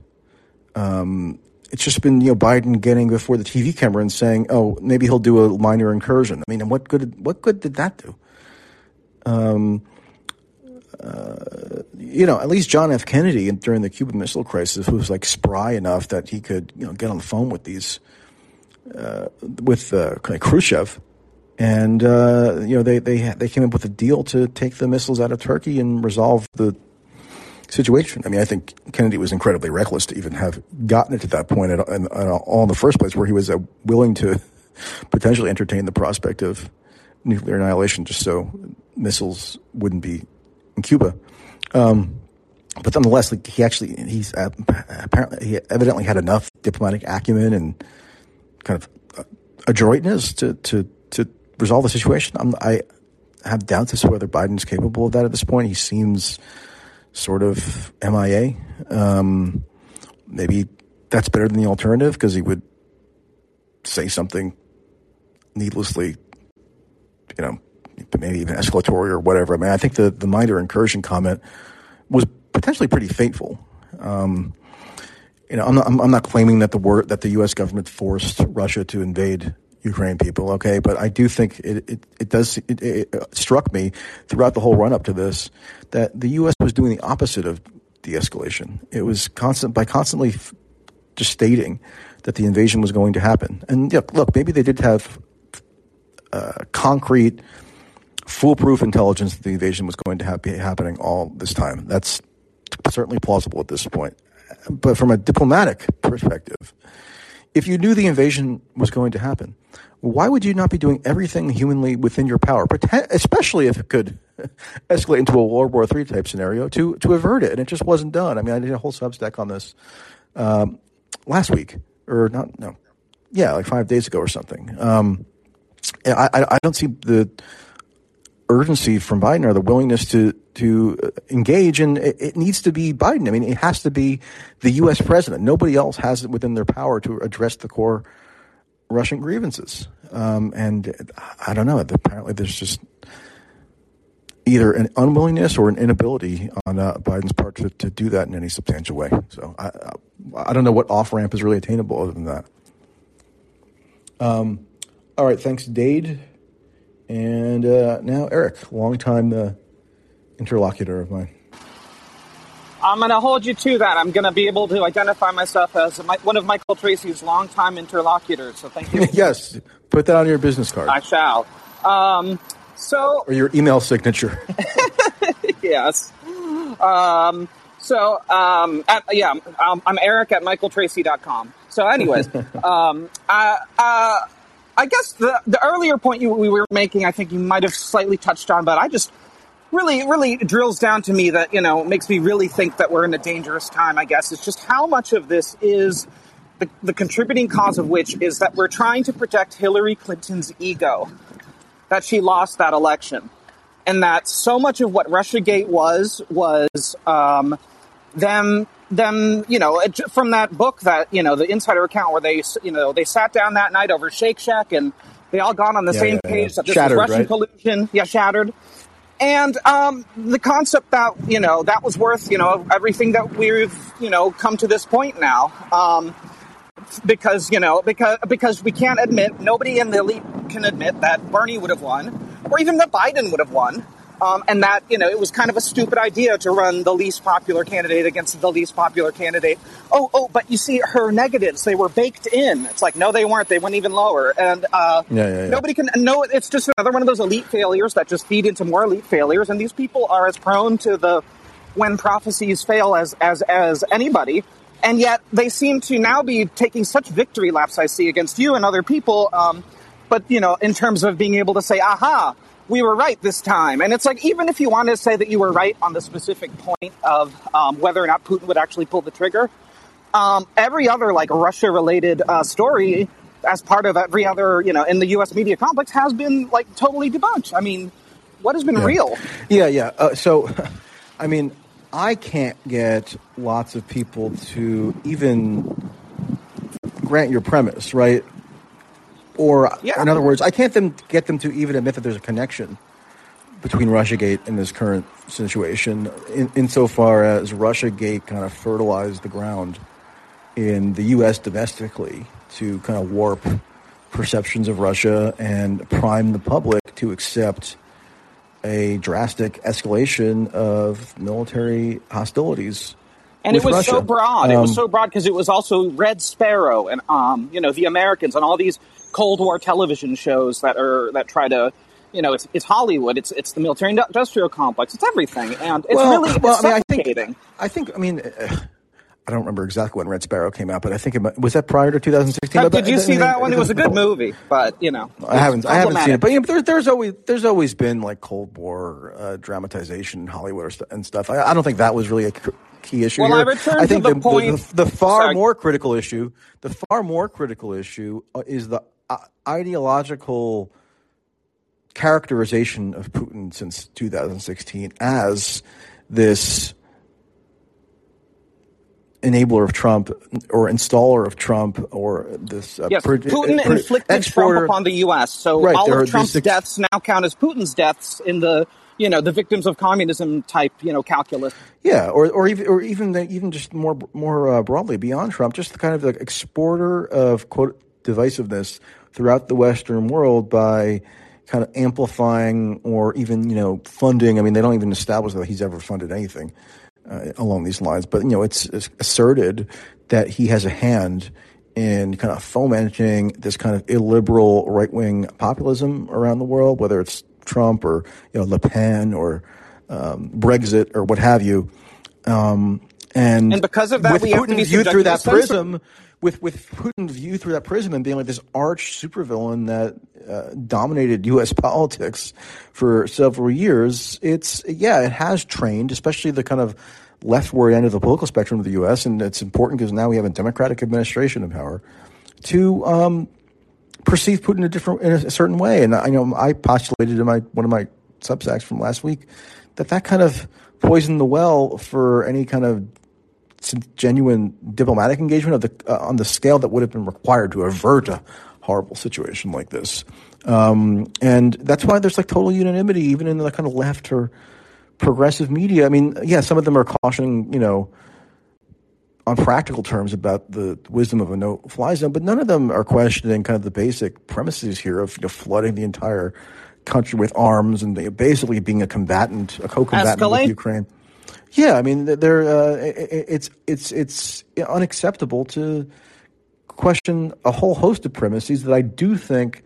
Um, it's just been you know Biden getting before the TV camera and saying, "Oh, maybe he'll do a minor incursion." I mean, and what good? What good did that do? Um, uh, you know, at least John F. Kennedy during the Cuban Missile Crisis was like spry enough that he could you know get on the phone with these uh, with uh, Khrushchev, and uh, you know they they they came up with a deal to take the missiles out of Turkey and resolve the situation. I mean, I think Kennedy was incredibly reckless to even have gotten it to that point at, at all in the first place, where he was uh, willing to <laughs> potentially entertain the prospect of nuclear annihilation just so missiles wouldn't be in Cuba. Um, but nonetheless, like he actually, he's uh, apparently, he evidently had enough diplomatic acumen and kind of uh, adroitness to, to, to resolve the situation. I'm, I have doubts as to whether Biden's capable of that at this point. He seems sort of MIA. Um, maybe that's better than the alternative because he would say something needlessly, you know, maybe even escalatory or whatever. I mean, I think the, the minor incursion comment was potentially pretty fateful. Um, you know, I'm not, I'm not claiming that the word that the U.S. government forced Russia to invade Ukraine people. Okay, but I do think it it, it does it, it struck me throughout the whole run up to this that the U.S. was doing the opposite of de-escalation. It was constant by constantly f- just stating that the invasion was going to happen. And yeah, look, maybe they did have uh, concrete, foolproof intelligence that the invasion was going to have, be happening all this time. That's certainly plausible at this point. But from a diplomatic perspective, if you knew the invasion was going to happen, why would you not be doing everything humanly within your power, especially if it could <laughs> escalate into a World War III type scenario to to avert it? And it just wasn't done. I mean, I did a whole Substack on this um, last week, or not? No, yeah, like five days ago or something. Um, I, I, I don't see the urgency from Biden or the willingness to to engage, and it, it, needs to be Biden. I mean, it has to be the U.S. president. Nobody else has it within their power to address the core Russian grievances. Um, and I don't know. Apparently, there's just either an unwillingness or an inability on uh, Biden's part to, to do that in any substantial way. So I, I don't know what off ramp is really attainable other than that. Um, all right, thanks, Dade. And uh, now, Eric, longtime uh, interlocutor of mine. I'm going to hold you to that. I'm going to be able to identify myself as one of Michael Tracey's longtime interlocutors. So thank you. <laughs> yes, put that on your business card. I shall. Um, so, or your email signature. <laughs> yes. Um, so, um, at, yeah, I'm, I'm, Eric at michaeltracey.com. So, anyways, <laughs> um, I, uh, I guess the the earlier point you, we were making, I think you might have slightly touched on, but I just really, it really drills down to me that, you know, makes me really think that we're in a dangerous time, I guess, is just how much of this is the, the contributing cause of which is that we're trying to protect Hillary Clinton's ego, that she lost that election. And that so much of what Russiagate was, was um, them them, you know, from that book that, you know, the insider account where they, you know, they sat down that night over Shake Shack and they all got on the yeah, same yeah, page yeah. that this shattered, was Russian right? collusion. Yeah, shattered. And um, the concept that you know that was worth you know everything that we've you know come to this point now, um, because you know because because we can't admit nobody in the elite can admit that Bernie would have won, or even that Biden would have won. Um, and that you know it was kind of a stupid idea to run the least popular candidate against the least popular candidate. Oh, oh, but you see her negatives; they were baked in. It's like no, they weren't. They went even lower, and uh, yeah, yeah, yeah. nobody can. No, it's just another one of those elite failures that just feed into more elite failures. And these people are as prone to the when prophecies fail as as as anybody. And yet they seem to now be taking such victory laps. I see against you and other people. Um, but you know, in terms of being able to say, "Aha." We were right this time. And it's like, even if you want to say that you were right on the specific point of um, whether or not Putin would actually pull the trigger, um, every other like Russia related uh, story as part of every other, you know, in the U.S. media complex has been like totally debunked. I mean, what has been yeah. real? Yeah, yeah. Uh, so, <laughs> I mean, I can't get lots of people to even grant your premise, right? Or, Yeah. in other words, I can't them get them to even admit that there's a connection between RussiaGate and this current situation, in, insofar as RussiaGate kind of fertilized the ground in the U.S. domestically to kind of warp perceptions of Russia and prime the public to accept a drastic escalation of military hostilities. And it was so Russia. broad. it was Um, so broad because it was also Red Sparrow and um, you know, the Americans and all these Cold War television shows that are that try to you know, it's, it's Hollywood, it's it's the military industrial complex, it's everything, and it's well, really well, it's I mean, I think. I think, I mean, uh, <sighs> I don't remember exactly when Red Sparrow came out, but I think it was that prior to 2016. Uh, But- Did you see that one? It was a good movie, but you know, I haven't, I haven't seen it, but you know, there, there's always, there's always been like Cold War uh, dramatization in Hollywood st- and stuff. I, I don't think that was really a key issue. Well, I here. return I to think the the, point- the, the far Sorry. more critical issue, the far more critical issue uh, is the ideological characterization of Putin since 2016 as this enabler of Trump or installer of Trump or this uh, Yes, Putin pro- inflicted Trump upon the U.S. So Right, all of Trump's ex- deaths now count as Putin's deaths in the you know the victims of communism type you know calculus. Yeah, or or even or even the, even just more more uh, broadly beyond Trump, just the kind of the exporter of quote divisiveness throughout the Western world by kind of amplifying or even you know funding. I mean, they don't even establish that he's ever funded anything uh, along these lines, but you know, it's, it's asserted that he has a hand in kind of fomenting this kind of illiberal right wing populism around the world, whether it's Trump or you know Le Pen or um, Brexit or what have you. Um, and, And because of that, with we have to Putin viewed through that prism, with with Putin viewed through that prism and being like this arch supervillain that uh, dominated U.S. <laughs> politics for several years, it's yeah, it has trained, especially the kind of leftward end of the political spectrum of the U.S. And it's important because now we have a democratic administration in power to um, perceive Putin a different in a certain way. And I know I postulated in my one of my substacks from last week that that kind of poisoned the well for any kind of genuine diplomatic engagement of the uh, on the scale that would have been required to avert a horrible situation like this. Um, and that's why there's like total unanimity, even in the kind of left or progressive media. I mean, yeah, some of them are cautioning, you know, on practical terms about the wisdom of a no-fly zone, but none of them are questioning kind of the basic premises here of you know, flooding the entire country with arms and basically being a combatant, a co-combatant Escalate? with Ukraine. Yeah, I mean, they're uh, it's it's it's unacceptable to question a whole host of premises that I do think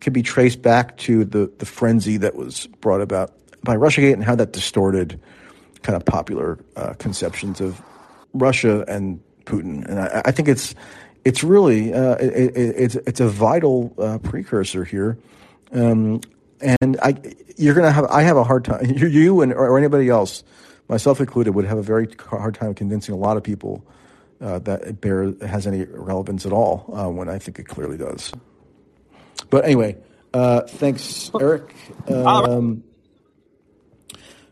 can be traced back to the the frenzy that was brought about by RussiaGate and how that distorted kind of popular uh, conceptions of Russia and Putin. And I, I think it's it's really uh, it, it, it's it's a vital uh, precursor here. Um, and I, you're gonna have. I have a hard time. <laughs> You, you and or anybody else, myself included, would have a very hard time convincing a lot of people uh, that it bear has any relevance at all. Uh, when I think it clearly does. But anyway, uh, thanks, Eric. Um,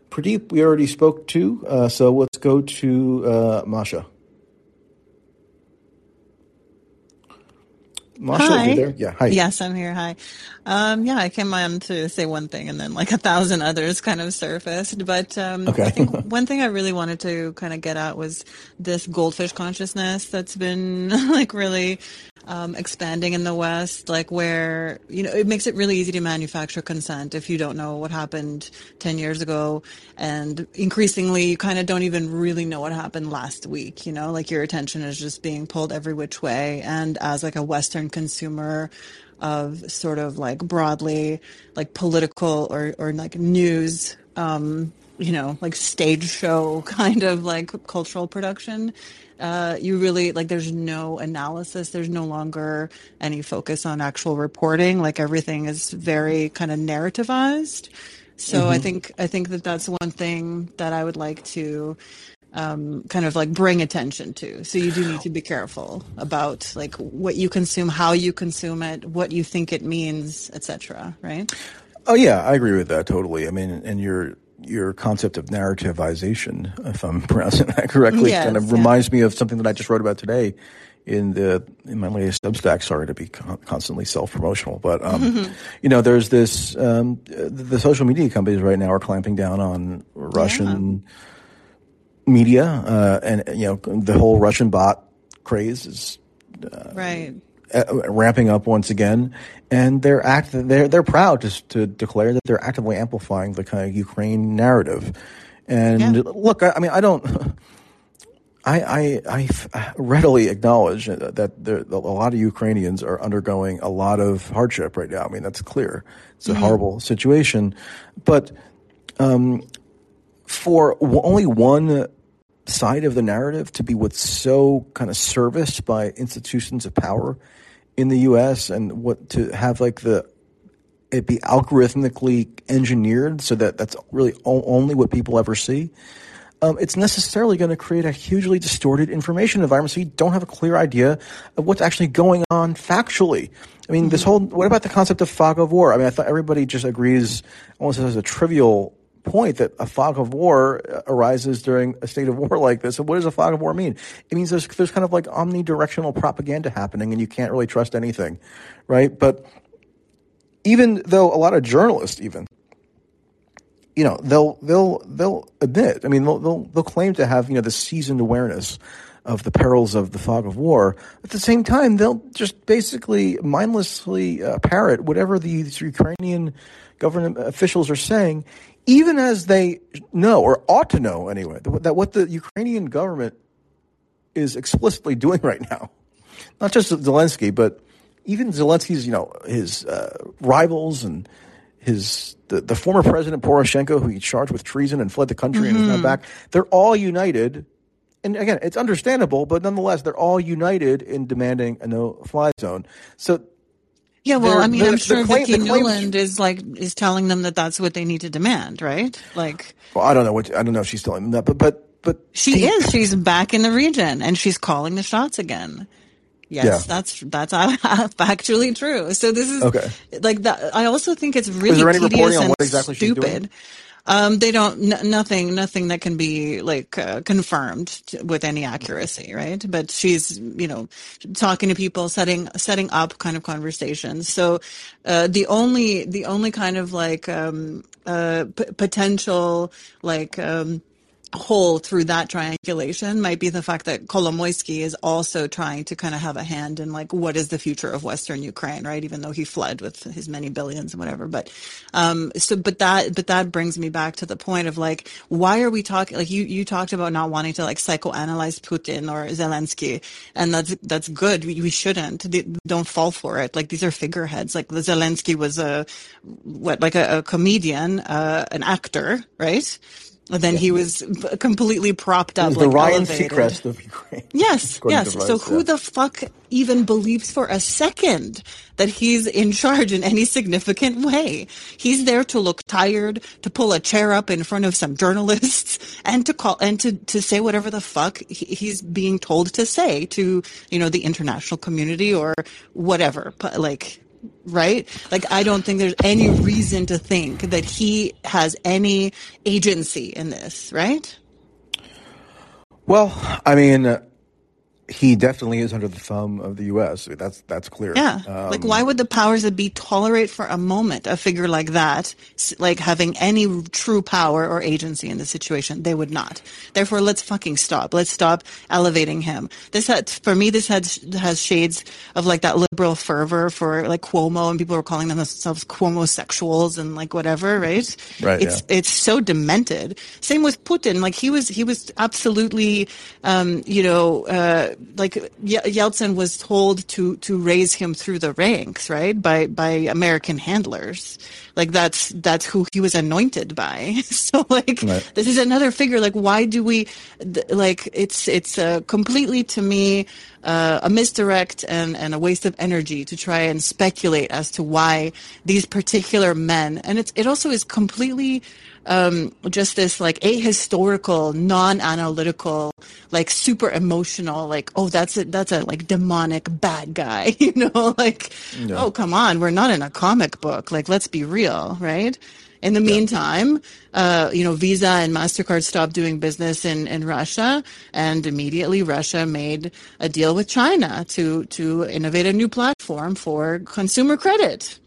Pradeep, we already spoke to, uh, so let's go to uh, Masha. Masha, Hi. you there? Yeah, hi. Yes, I'm here. Hi. Um, yeah, I came on to say one thing and then like a thousand others kind of surfaced. But um, Okay. I think <laughs> one thing I really wanted to kind of get at was this goldfish consciousness that's been <laughs> like really um, expanding in the West, like where, you know, it makes it really easy to manufacture consent if you don't know what happened 10 years ago. And increasingly, you kind of don't even really know what happened last week, you know, like your attention is just being pulled every which way. And as like a Western consumer, of sort of like broadly like political or, or like news um you know like stage show <laughs> kind of like cultural production uh you really like there's no analysis. There's no longer any focus on actual reporting. Like everything is very kind of narrativized. So i think i think that that's one thing that i would like to um, kind of like bring attention to. So you do need to be careful about like what you consume, how you consume it, what you think it means, etc. Right? Oh yeah, I agree with that totally. I mean, and you're your concept of narrativization, if I'm <laughs> pronouncing that correctly, Yes, kind of yeah. reminds me of something that I just wrote about today in the in my latest Substack. Sorry to be con- constantly self promotional, but um, you know, there's this um, the, the social media companies right now are clamping down on Russian media, uh, and you know, the whole Russian bot craze is Right. uh, ramping up once again, and they're act they're they're proud to to declare that they're actively amplifying the kind of Ukraine narrative. And Yeah. look, I, I mean, I don't. I I readily acknowledge that there, a lot of Ukrainians are undergoing a lot of hardship right now. I mean, that's clear. It's a horrible situation. But um, for w- only one side of the narrative to be what's so kind of serviced by institutions of power in the U.S. and what to have like the it be algorithmically engineered so that that's really o- only what people ever see. Um, it's necessarily going to create a hugely distorted information environment, so you don't have a clear idea of what's actually going on factually. I mean, this whole what about the concept of fog of war? I mean, I thought everybody just agrees almost as a trivial point that a fog of war uh, arises during a state of war <laughs> like this. And what does a fog of war mean? It means there's there's kind of like omnidirectional propaganda happening, and you can't really trust anything, right? But even though a lot of journalists, even you know, they'll they'll they'll admit. I mean, they'll they'll, they'll claim to have you know the seasoned awareness of the perils of the fog of war. At the same time, they'll just basically mindlessly uh, parrot whatever these Ukrainian government officials are saying, even as they know or ought to know anyway that what the Ukrainian government is explicitly doing right now. Not just Zelensky, but even Zelensky's, you know, his uh, rivals and his the, the former president Poroshenko, who he charged with treason and fled the country and is now back. They're all united, and again, it's understandable, but nonetheless, they're all united in demanding a no-fly zone. So Yeah, well, I mean, the- I'm sure claim- Vicky claim- Nuland is like is telling them that that's what they need to demand, right? Like Well, I don't know what I don't know if she's telling them that, but but but she the- is. She's back in the region and she's calling the shots again. Yes, Yeah. that's that's <laughs> factually true. So this is Okay. like that. I also think it's really there any tedious reporting on and what exactly she's doing? Um, they don't n- nothing nothing that can be like uh, confirmed t- with any accuracy, right? But she's you know talking to people, setting setting up kind of conversations. So uh, the only the only kind of like um, uh, p- potential like. Um, hole through that triangulation might be the fact that Kolomoisky is also trying to kind of have a hand in like what is the future of Western Ukraine, right? Even though he fled with his many billions and whatever. But um so but that but that brings me back to the point of like why are we talking like you you talked about not wanting to like psychoanalyze Putin or Zelensky and that's that's good. We, we shouldn't. They- Don't fall for it. Like these are figureheads. Like the Zelensky was a what like a, a comedian, uh an actor, right? And then he was completely propped up, like the Ryan elevated. Seacrest of Ukraine. Yes, <laughs> yes. So who yeah. the fuck even believes for a second that he's in charge in any significant way? He's there to look tired, to pull a chair up in front of some journalists, <laughs> and to call and to to say whatever the fuck he's being told to say to you know the international community or whatever. But like. Right? Like, I don't think there's any reason to think that he has any agency in this, right? Well, I mean, he definitely is under the thumb of the U.S. That's that's clear. Yeah. Um, like, why would the powers that be tolerate for a moment a figure like that, like having any true power or agency in the situation? They would not. Therefore, let's fucking stop. Let's stop elevating him. This had, for me, this had, has shades of like that liberal fervor for like Cuomo and people were calling themselves Cuomo sexuals and like whatever, right? Right, It's, yeah. it's so demented. Same with Putin. Like he was, he was absolutely, um, you know, uh, like Yeltsin was told to to raise him through the ranks, right, by by American handlers. Like that's that's who he was anointed by. <laughs> So like Right. this is another figure. Like why do we, like it's it's uh, completely to me uh, a misdirect and and a waste of energy to try and speculate as to why these particular men. And it's it also is completely um, just this like ahistorical, non-analytical, like super emotional, like oh that's a that's a like demonic bad guy, <laughs> you know, like Yeah. oh come on, we're not in a comic book, like let's be real, right? In the Yeah. meantime, uh, you know, Visa and Mastercard stopped doing business in, in Russia, and immediately Russia made a deal with China to to innovate a new platform for consumer credit.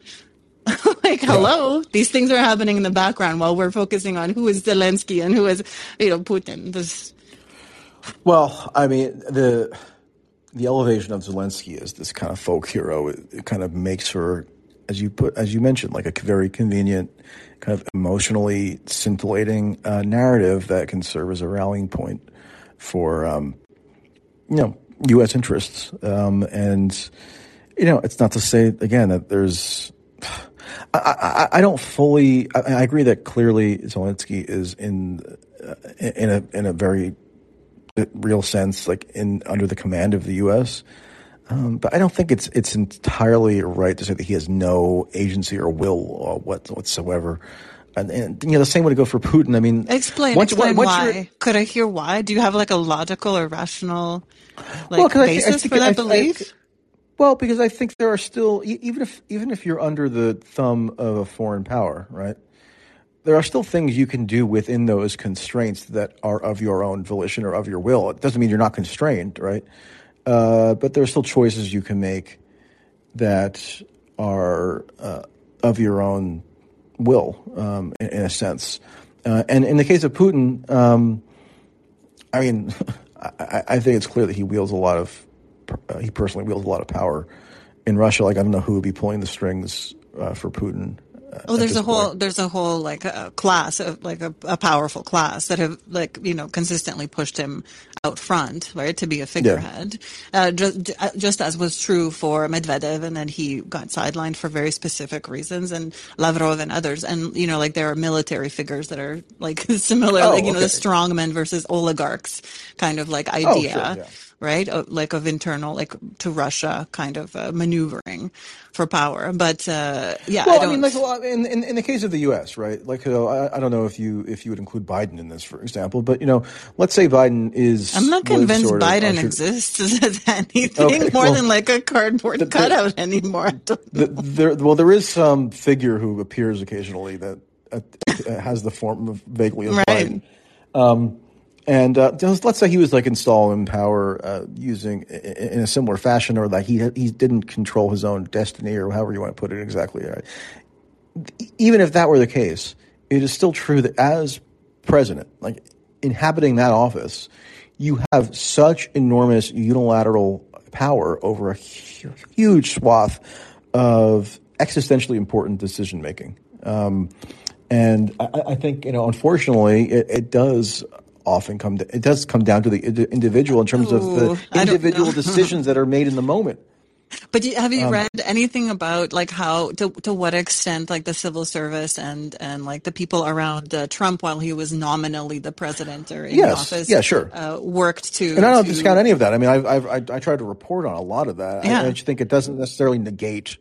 <laughs> like, hello, these things are happening in the background while we're focusing on who is Zelensky and who is, you know, Putin. This, Well, I mean the the elevation of Zelensky as this kind of folk hero, it, it kind of makes her, as you put, as you mentioned, like a very convenient, kind of emotionally scintillating uh, narrative that can serve as a rallying point for, um, you know, U.S. interests. Um, and you know, it's not to say again that there's. I, I, I don't fully. I, I agree that clearly Zelensky is in uh, in a in a very real sense, like in under the command of the U.S. Um, but I don't think it's it's entirely right to say that he has no agency or will or what whatsoever. And, and you know the same would go for Putin. I mean, explain, once- explain once why. Could I hear why? Do you have like a logical or rational like Well, 'cause I I basis think- for that I- belief? Well, because I think there are still even if even if you're under the thumb of a foreign power, right? There are still things you can do within those constraints that are of your own volition or of your will. It doesn't mean you're not constrained, right? Uh, but there are still choices you can make that are uh, of your own will, um, in, in a sense. Uh, and in the case of Putin, um, I mean, <laughs> I, I think it's clear that he wields a lot of, uh, he personally wields a lot of power in Russia. Like I don't know who would be pulling the strings uh, for Putin. Uh, Oh, there's a whole point. there's a whole like a class of like a, a powerful class that have like you know consistently pushed him out front, right, to be a figurehead. Uh, just just as was true for Medvedev, and then he got sidelined for very specific reasons, and Lavrov and others, and you know like there are military figures that are like <laughs> similar, Oh, like you know the strongmen versus oligarchs kind of like Oh, idea sure, yeah. Right? Uh, Like of internal, like to Russia kind of uh, maneuvering for power. But uh, yeah, Well, I I, mean, like well, in, in in the case of the U.S., right? Like, uh, I, I don't know if you if you would include Biden in this, for example, but you know, let's say Biden is. I'm not convinced sort of Biden exists <laughs> as anything Okay, more well, than like a cardboard the- the- cutout anymore. <laughs> The, there, well, there is some figure who appears occasionally that uh, <laughs> has the form of vaguely of Right. Biden. Um, and uh, let's say he was like installed in power uh, using in a similar fashion, or that he he didn't control his own destiny, or however you want to put it exactly. Right? Even if that were the case, it is still true that as president, like inhabiting that office, you have such enormous unilateral power over a huge swath of existentially important decision making. Um, and I, I think you know, unfortunately, it, it does often come to, it does come down to the individual in terms of the individual <laughs> decisions that are made in the moment. But have you Um, read anything about like how to to what extent like the civil service and and like the people around uh, Trump while he was nominally the president or in Yes. office, Yeah, sure. uh, worked to. And I don't to- discount any of that. I mean, I've, I've, I, I tried to report on a lot of that. Yeah. I, I just think it doesn't necessarily negate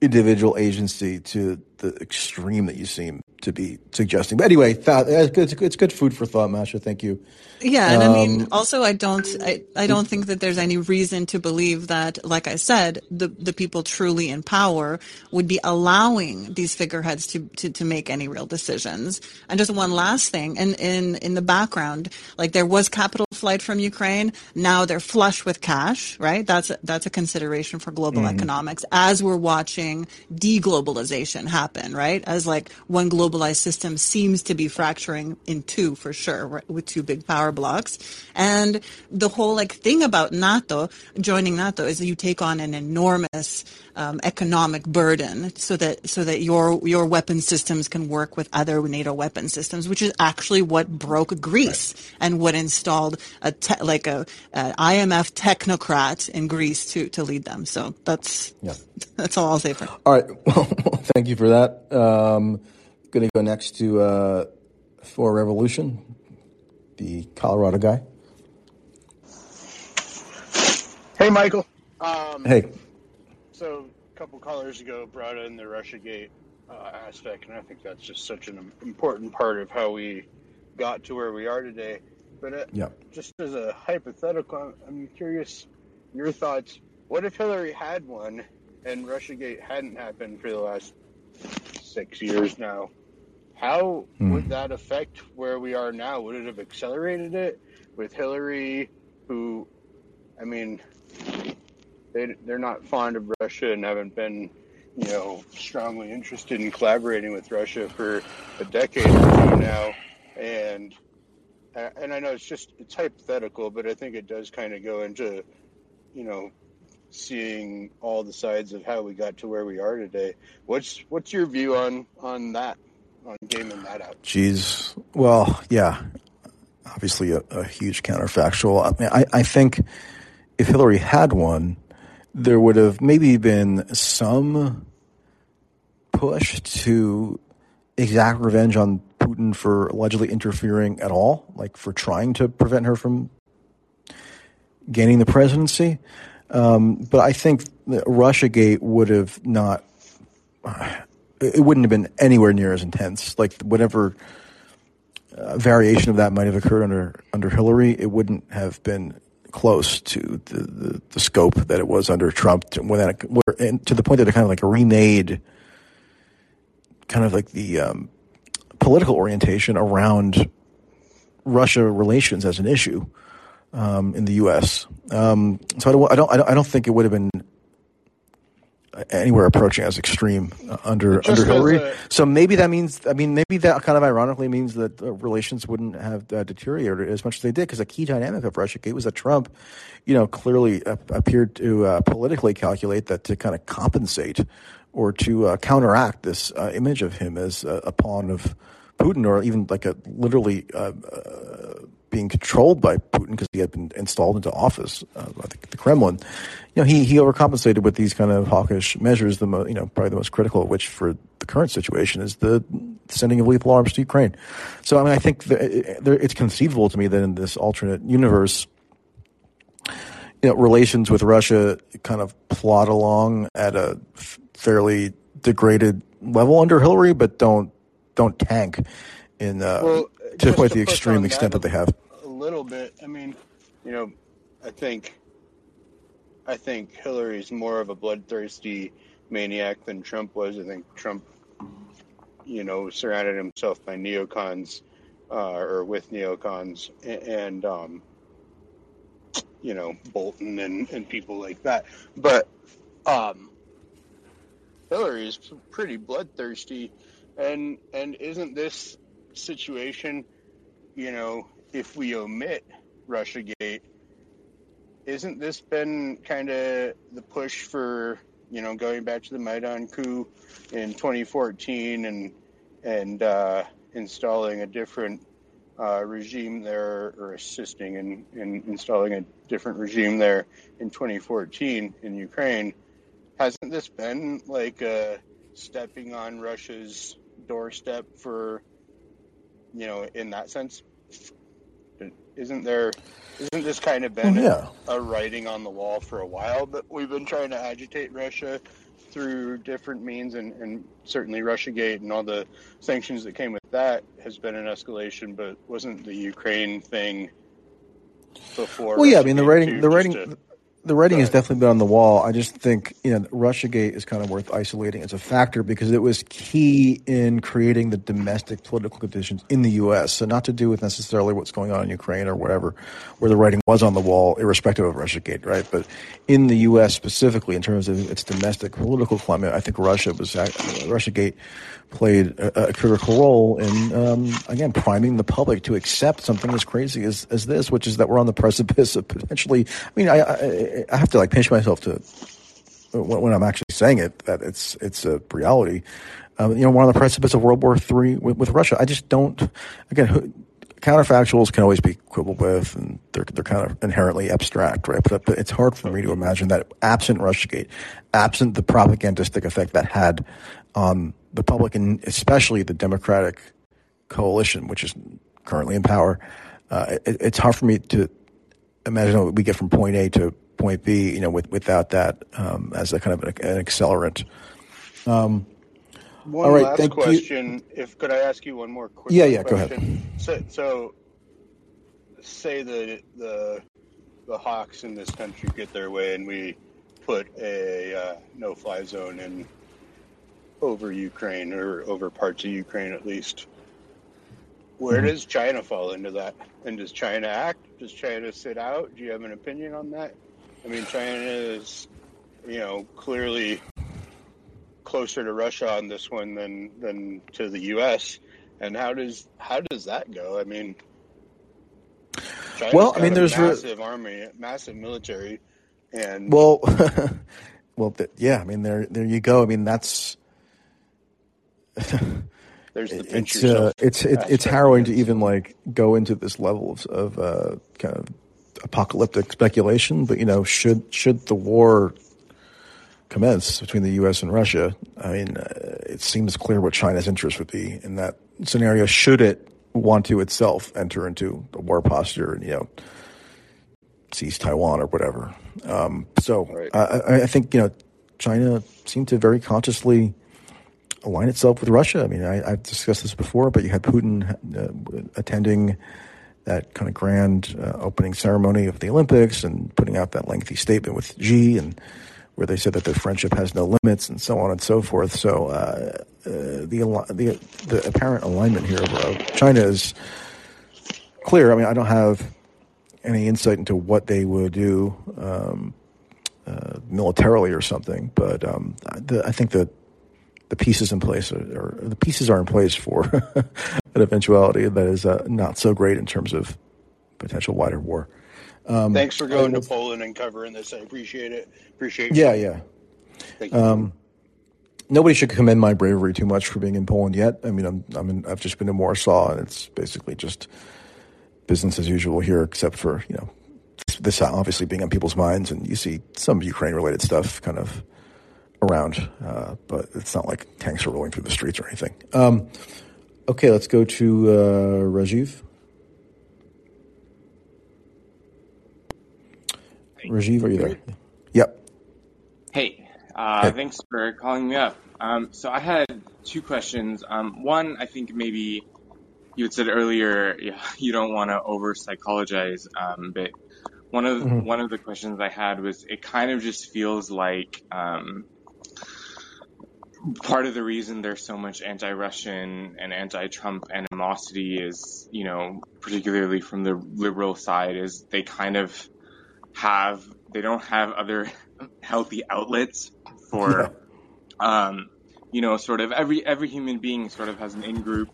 individual agency to the extreme that you seem to be suggesting. But anyway, that, it's, good, it's good food for thought, Masha. Thank you. Yeah, and I mean, Um, also, I don't, I, I don't think that there's any reason to believe that, like I said, the the people truly in power would be allowing these figureheads to to, to make any real decisions. And just one last thing, in in in the background, like there was capital flight from Ukraine. Now they're flush with cash, right? That's a, that's a consideration for global Mm-hmm. economics as we're watching deglobalization happen, right? As like one globalized system seems to be fracturing in two for sure, right, with two big power blocks. And the whole like thing about NATO, joining NATO, is that you take on an enormous um, economic burden, so that so that your your weapon systems can work with other NATO weapon systems, which is actually what broke Greece and what installed a te- like a, a IMF technocrat in Greece to to lead them. So that's Yeah. <laughs> that's all I'll say for. All right. <laughs> Well, thank you for that. Um, going to go next to uh, For Revolution, the Colorado guy. Hey, Michael. Um, Hey. So, a couple callers ago brought in the RussiaGate uh, aspect, and I think that's just such an important part of how we got to where we are today. But uh, Yeah. just as a hypothetical, I'm- curious your thoughts. What if Hillary had won and RussiaGate hadn't happened for the last six years now. How Hmm. would that affect where we are now? Would it have accelerated it with Hillary, who, I mean, they they're not fond of Russia and haven't been, you know, strongly interested in collaborating with Russia for a decade or two now, and and I know it's just it's hypothetical, but I think it does kind of go into, you know, seeing all the sides of how we got to where we are today. What's what's your view on on that, on gaming that out? Jeez. Well, yeah. Obviously, a, a huge counterfactual. I, mean, I, I think if Hillary had won, there would have maybe been some push to exact revenge on Putin for allegedly interfering at all, like for trying to prevent her from gaining the presidency. Um, but I think that RussiaGate would have not. It wouldn't have been anywhere near as intense. Like whatever uh, variation of that might have occurred under under Hillary, it wouldn't have been close to the, the, the scope that it was under Trump. To, when that, where, and to the point that it kind of like remade, kind of like the um, political orientation around Russia relations as an issue um, in the U.S. Um, so I don't, I don't, I don't, I don't think it would have been anywhere approaching as extreme uh, under under Hillary. a- so maybe that means, I mean, maybe that kind of ironically means that uh, relations wouldn't have uh, deteriorated as much as they did, because a key dynamic of RussiaGate was that Trump, you know, clearly uh, appeared to uh, politically calculate that to kind of compensate or to uh, counteract this uh, image of him as a, a pawn of Putin, or even like a literally uh, uh, being controlled by Putin because he had been installed into office uh, by the, the Kremlin. You know, he he overcompensated with these kind of hawkish measures. The mo- you know probably the most critical of which for the current situation is the sending of lethal arms to Ukraine. So I mean, I think there, it's conceivable to me that in this alternate universe, you know, relations with Russia kind of plod along at a fairly degraded level under Hillary, but don't don't tank in uh, Well, to quite the extreme extent that that they have. Little bit. I mean, you know, I think I think Hillary's more of a bloodthirsty maniac than Trump was. I think Trump, you know, surrounded himself by neocons uh, or with neocons and, um, you know, Bolton and, and people like that. But um, Hillary's pretty bloodthirsty, and and isn't this situation, you know, if we omit RussiaGate, isn't this been kind of the push for you know going back to the Maidan coup in 2014 and and uh, installing a different uh, regime there or assisting in, in installing a different regime there in 2014 in Ukraine? Hasn't this been like uh, stepping on Russia's doorstep for you know in that sense? Isn't there? Isn't this kind of been Well, yeah. a writing on the wall for a while that we've been trying to agitate Russia through different means, and, and certainly RussiaGate and all the sanctions that came with that has been an escalation. But wasn't the Ukraine thing before? Well, yeah, I mean the writing, the writing, the writing has definitely been on the wall. I just think you know RussiaGate is kind of worth isolating as a factor because it was key in creating the domestic political conditions in the U.S. So not to do with necessarily what's going on in Ukraine or whatever, where the writing was on the wall, irrespective of RussiaGate, right? But in the U.S. specifically, in terms of its domestic political climate, I think Russia was act- RussiaGate played a, a critical role in um, again priming the public to accept something as crazy as, as this, which is that we're on the precipice of potentially. I mean, I I, I have to like pinch myself to when, I'm actually saying it that it's it's a reality. Um, you know, we're on the precipice of World War Three with, with Russia. I just don't. Again, who, counterfactuals can always be quibbled with, and they're they're kind of inherently abstract, right? But, but it's hard for me to imagine that absent RussiaGate, absent the propagandistic effect that had on the public and especially the Democratic coalition, which is currently in power, uh, it, it's hard for me to imagine what we get from point A to point B, you know, with, without that um, as a kind of an, an accelerant. Um, One All right, last thank you. question. If could I ask you one more quick Yeah, yeah, go ahead. So, so say that the the hawks in this country get their way, and we put a uh, no-fly zone in over Ukraine or over parts of Ukraine at least. Where Mhm. does China fall into that? And does China act? Does China sit out? Do you have an opinion on that? I mean, China is, you know, clearly closer to Russia on this one than than to the U.S. And how does how does that go? I mean, China's Well, I mean, there's re- massive army, massive military, and well, <laughs> well, th- yeah. I mean, there, there you go. I mean, that's there's the pinch it's uh, it's it, it's harrowing to even like go into this level of, of uh, kind of apocalyptic speculation. But you know, should should the war commence between the U.S. and Russia, I mean, uh, it seems clear what China's interest would be in that scenario. Should it want to itself enter into a war posture and you know seize Taiwan or whatever? Um, so Right. I, I I think you know China seemed to very consciously align itself with Russia. I mean, I, I've discussed this before, but you had Putin uh, attending that kind of grand uh, opening ceremony of the Olympics and putting out that lengthy statement with Xi, and where they said that their friendship has no limits and so on and so forth. So uh, uh, the, the the apparent alignment here of of China is clear. I mean, I don't have any insight into what they would do um, uh, militarily or something, but um, the, I think that the pieces in place are, or the pieces are in place for <laughs> an eventuality that is uh, not so great in terms of potential wider war. Um, Thanks for going to Poland and covering this. I appreciate it. Appreciate yeah, you. yeah. Thank you. Um, nobody should commend my bravery too much for being in Poland yet. I mean, I'm, I'm in, I've just been in Warsaw, and it's basically just business as usual here, except for you know this obviously being on people's minds, and you see some Ukraine-related stuff kind of around, uh, but it's not like tanks are rolling through the streets or anything. Um, okay, let's go to uh, Rajiv. Rajiv, are you there? Yep. Hey, uh, Hey. thanks for calling me up. Um, so I had two questions. Um, one, I think maybe you had said earlier yeah, <laughs> you don't want to over psychologize, um, but one of Mhm. one of the questions I had was it kind of just feels like um, part of the reason there's so much anti-Russian and anti-Trump animosity is, you know, particularly from the liberal side, is they kind of have they don't have other <laughs> healthy outlets Yeah. for um, you know, sort of every every human being sort of has an in-group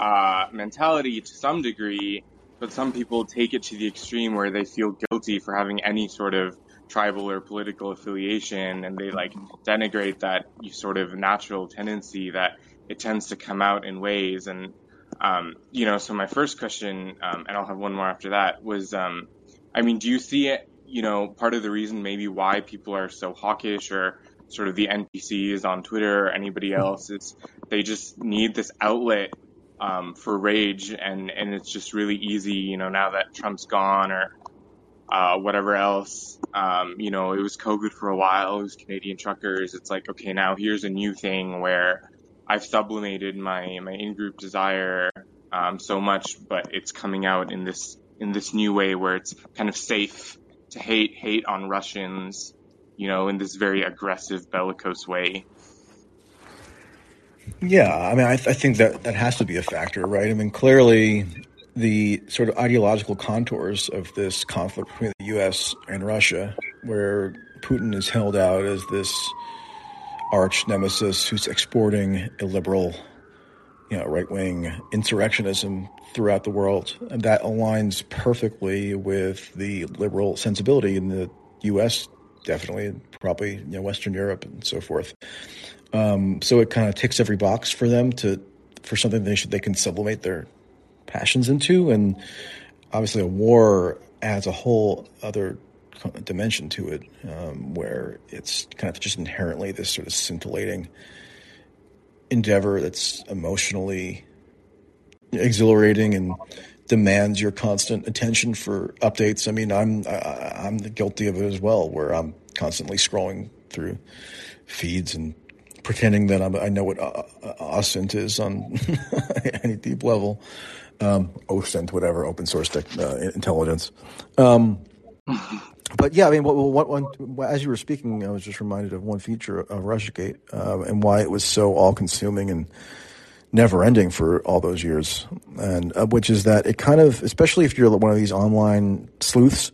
uh, mentality to some degree, but some people take it to the extreme where they feel guilty for having any sort of tribal or political affiliation, and they like denigrate that sort of natural tendency that it tends to come out in ways. And um, you know, so my first question, um, and I'll have one more after that, was, um, I mean, do you see it? You know, part of the reason maybe why people are so hawkish or sort of the NPCs on Twitter or anybody else is they just need this outlet um, for rage, and and it's just really easy, you know, now that Trump's gone or uh, whatever else. Um, you know, it was COVID for a while. It was Canadian truckers. It's like, okay, now here's a new thing where I've sublimated my my in-group desire um, so much, but it's coming out in this in this new way where it's kind of safe to hate hate on Russians, you know, in this very aggressive bellicose way. Yeah, I mean, I, th- I think that that has to be a factor, right? I mean, clearly, the sort of ideological contours of this conflict between the U.S. and Russia, where Putin is held out as this arch nemesis who's exporting illiberal, you know, right wing insurrectionism throughout the world, and that aligns perfectly with the liberal sensibility in the U.S. Definitely, and probably you know Western Europe and so forth. Um, so it kind of ticks every box for them to for something they should they can sublimate their passions into, and obviously a war adds a whole other dimension to it, um, where it's kind of just inherently this sort of scintillating endeavor that's emotionally exhilarating and demands your constant attention for updates. I mean, I'm I, I'm guilty of it as well, where I'm constantly scrolling through feeds and pretending that I'm, I know what uh, OSINT is on <laughs> any deep level, um, OSINT, whatever, open source tech, uh, intelligence. Um, but yeah, I mean, what, what, what, as you were speaking, I was just reminded of one feature of RussiaGate uh, and why it was so all-consuming and never-ending for all those years, and uh, which is that it kind of, especially if you're one of these online sleuths,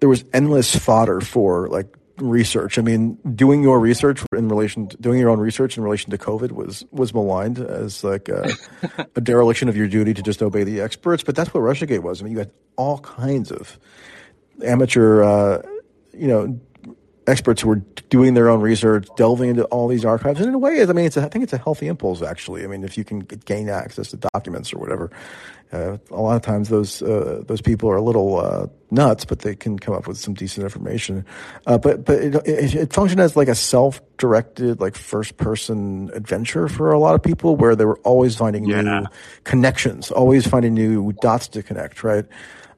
there was endless fodder for like research. I mean, doing your research in relation, to, doing your own research in relation to COVID was was maligned as like a, <laughs> a dereliction of your duty to just obey the experts. But that's what RussiaGate was. I mean, you had all kinds of amateur, uh, you know, experts who were doing their own research, delving into all these archives. And in a way, I mean, it's a, I think it's a healthy impulse, actually. I mean, if you can gain access to documents or whatever, uh, a lot of times those uh, those people are a little uh, nuts, but they can come up with some decent information. Uh, but but it, it, it, functioned as like a self-directed, like first-person adventure for a lot of people, where they were always finding yeah. new connections, always finding new dots to connect, right?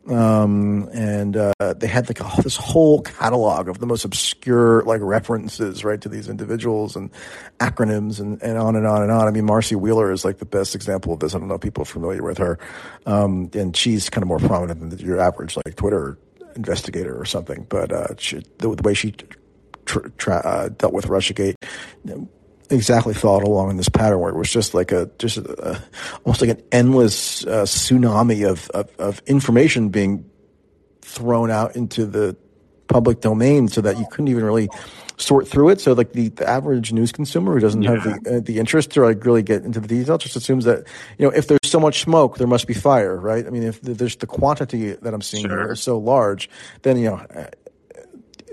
Um, and uh, they had like this whole catalog of the most obscure like references right to these individuals and acronyms and, and on and on and on. I mean, Marcy Wheeler is like the best example of this. I don't know if people are familiar with her, um, and she's kind of more prominent than your average like Twitter investigator or something. But uh, she, the, the, way she tr- tra- uh, dealt with RussiaGate. You know, exactly followed along in this pattern where it was just like a just a, almost like an endless uh, tsunami of, of, of information being thrown out into the public domain so that you couldn't even really sort through it. So like the, the average news consumer who doesn't yeah. have the uh, the interest to like really get into the detail just assumes that you know if there's so much smoke there must be fire, right? I mean if there's the quantity that I'm seeing sure. here is so large, then you know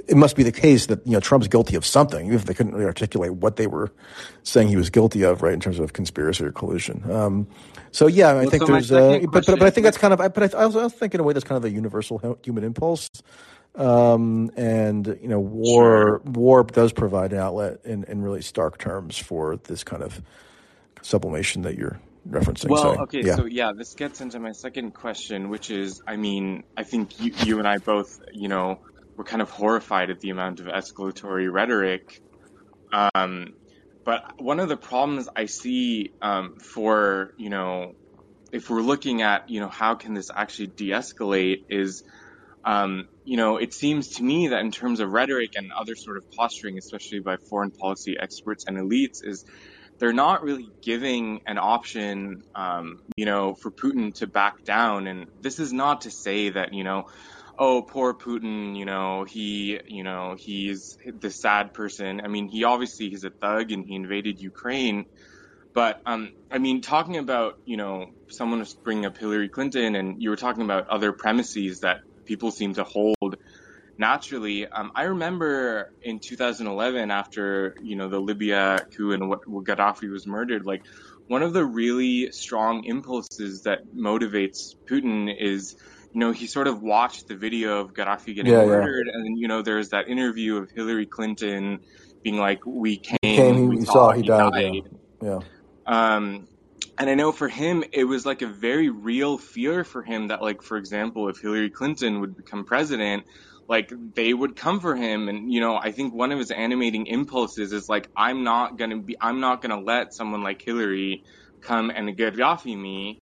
it must be the case that you know Trump's guilty of something, even if they couldn't really articulate what they were saying he was guilty of, right, in terms of conspiracy or collusion. Um, so yeah, I think so there's, uh, but, but but I think that's kind of, but I, I, was, I was thinking in a way that's kind of a universal human impulse, um, and you know, war sure. war does provide an outlet in in really stark terms for this kind of sublimation that you're referencing. Well, so, okay, yeah. so yeah, this gets into my second question, which is, I mean, I think you, you and I both, you know, were kind of horrified at the amount of escalatory rhetoric. Um, but one of the problems I see um, for you know, if we're looking at you know how can this actually de-escalate is, um, you know, it seems to me that in terms of rhetoric and other sort of posturing, especially by foreign policy experts and elites, is they're not really giving an option, um, you know, for Putin to back down. And this is not to say that you know oh, poor Putin, you know, he, you know, he's the sad person. I mean, he obviously he's a thug and he invaded Ukraine. But um, I mean, talking about you know someone was bringing up Hillary Clinton, and you were talking about other premises that people seem to hold naturally. Um, I remember in 2011, after you know the Libya coup and what, what Gaddafi was murdered, like one of the really strong impulses that motivates Putin is you know, he sort of watched the video of Gaddafi getting yeah, murdered, yeah. and you know, there's that interview of Hillary Clinton being like, "We came, he came we saw, saw, he, died." died. Yeah. yeah. Um, and I know for him, it was like a very real fear for him that, like, for example, if Hillary Clinton would become president, like they would come for him. And you know, I think one of his animating impulses is like, I'm not gonna be, I'm not gonna let someone like Hillary come and get Gaddafi me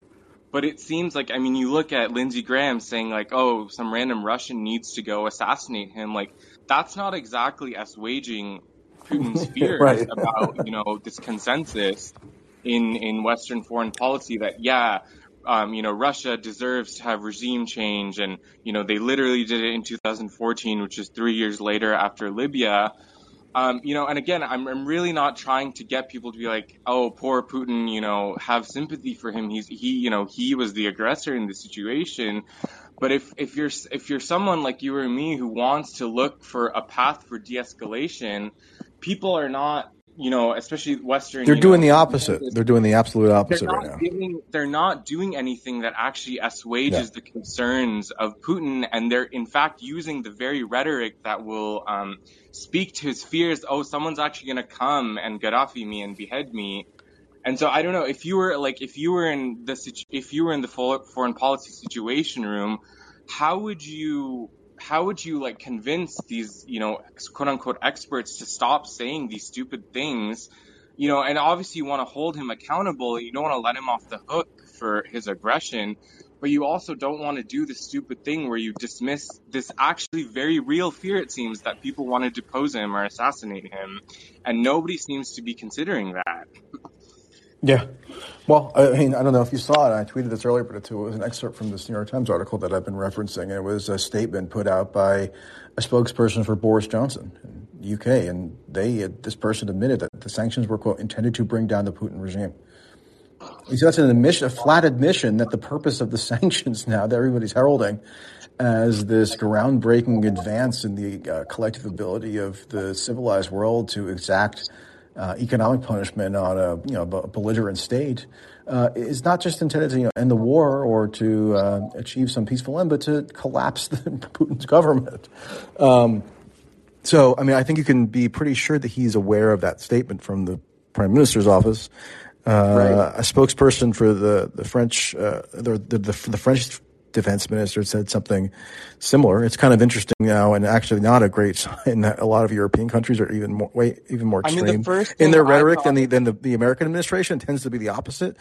but it seems like, I mean, you look at Lindsey Graham saying like, oh, some random Russian needs to go assassinate him. Like, that's not exactly assuaging Putin's <laughs> fears right. about, you know, this consensus in, in Western foreign policy that, yeah, um, you know, Russia deserves to have regime change. And, you know, they literally did it in 2014, which is three years later after Libya. Um, you know, and again, I'm, I'm really not trying to get people to be like, oh, poor Putin, you know, have sympathy for him. He's, he, you know, he was the aggressor in the situation. But if, if you're, if you're someone like you or me who wants to look for a path for de-escalation, people are not you know, especially Western. They're doing know, the opposite. They're doing the absolute opposite right now. Giving, they're not doing anything that actually assuages yeah. the concerns of Putin, and they're in fact using the very rhetoric that will um, speak to his fears. Oh, someone's actually going to come and Gaddafi me and behead me. And so I don't know if you were like if you were in the if you were in the foreign policy situation room, how would you how would you like convince these, you know, quote unquote experts to stop saying these stupid things? You know, and obviously you want to hold him accountable. You don't want to let him off the hook for his aggression. but you also don't want to do the stupid thing where you dismiss this actually very real fear, it seems, that people want to depose him or assassinate him. And nobody seems to be considering that. Yeah. Well, I mean, I don't know if you saw it. I tweeted this earlier, but it was an excerpt from this New York Times article that I've been referencing. It was a statement put out by a spokesperson for Boris Johnson in UK, and they this person admitted that the sanctions were quote intended to bring down the Putin regime. See, that's an admission, a flat admission that the purpose of the <laughs> sanctions now that everybody's heralding as this groundbreaking advance in the uh, collective ability of the civilized world to exact uh, economic punishment on a you know belligerent state uh, is not just intended to you know, end the war or to uh, achieve some peaceful end, but to collapse <laughs> the, Putin's government. Um, so, I mean, I think you can be pretty sure that he's aware of that statement from the prime minister's office. Uh, right. A spokesperson for the the French uh, the, the, the the French defense minister said something similar. It's kind of interesting now, and actually not a great <laughs> sign that a lot of European countries are even more way, even more extreme I mean, the in their rhetoric than the than the, the American administration. Tends to be the opposite.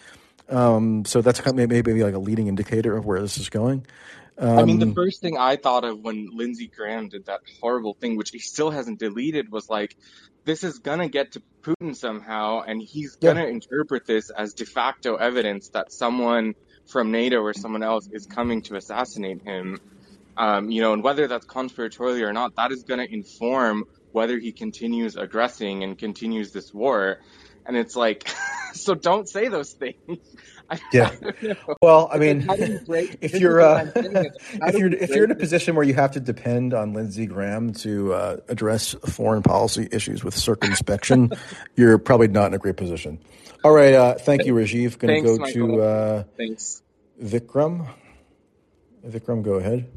Um, so that's kind of maybe like a leading indicator of where this is going. Um, I mean, the um, first thing I thought of when Lindsey Graham did that horrible thing, which he still hasn't deleted, was like, this is gonna get to Putin somehow, and he's gonna yeah. interpret this as de facto evidence that someone from NATO or someone else is coming to assassinate him. Um, you know, and whether that's conspiratorially or not, that is going to inform whether he continues aggressing and continues this war. And it's like, <laughs> so don't say those things. <laughs> yeah. Well, I mean, if you're uh, <laughs> if you're if you're in a position where you have to depend on Lindsey Graham to uh, address foreign policy issues with circumspection, you're probably not in a great position. All right. Uh, thank you, Rajiv. Going to go Michael. to uh, thanks Vikram. Vikram, go ahead.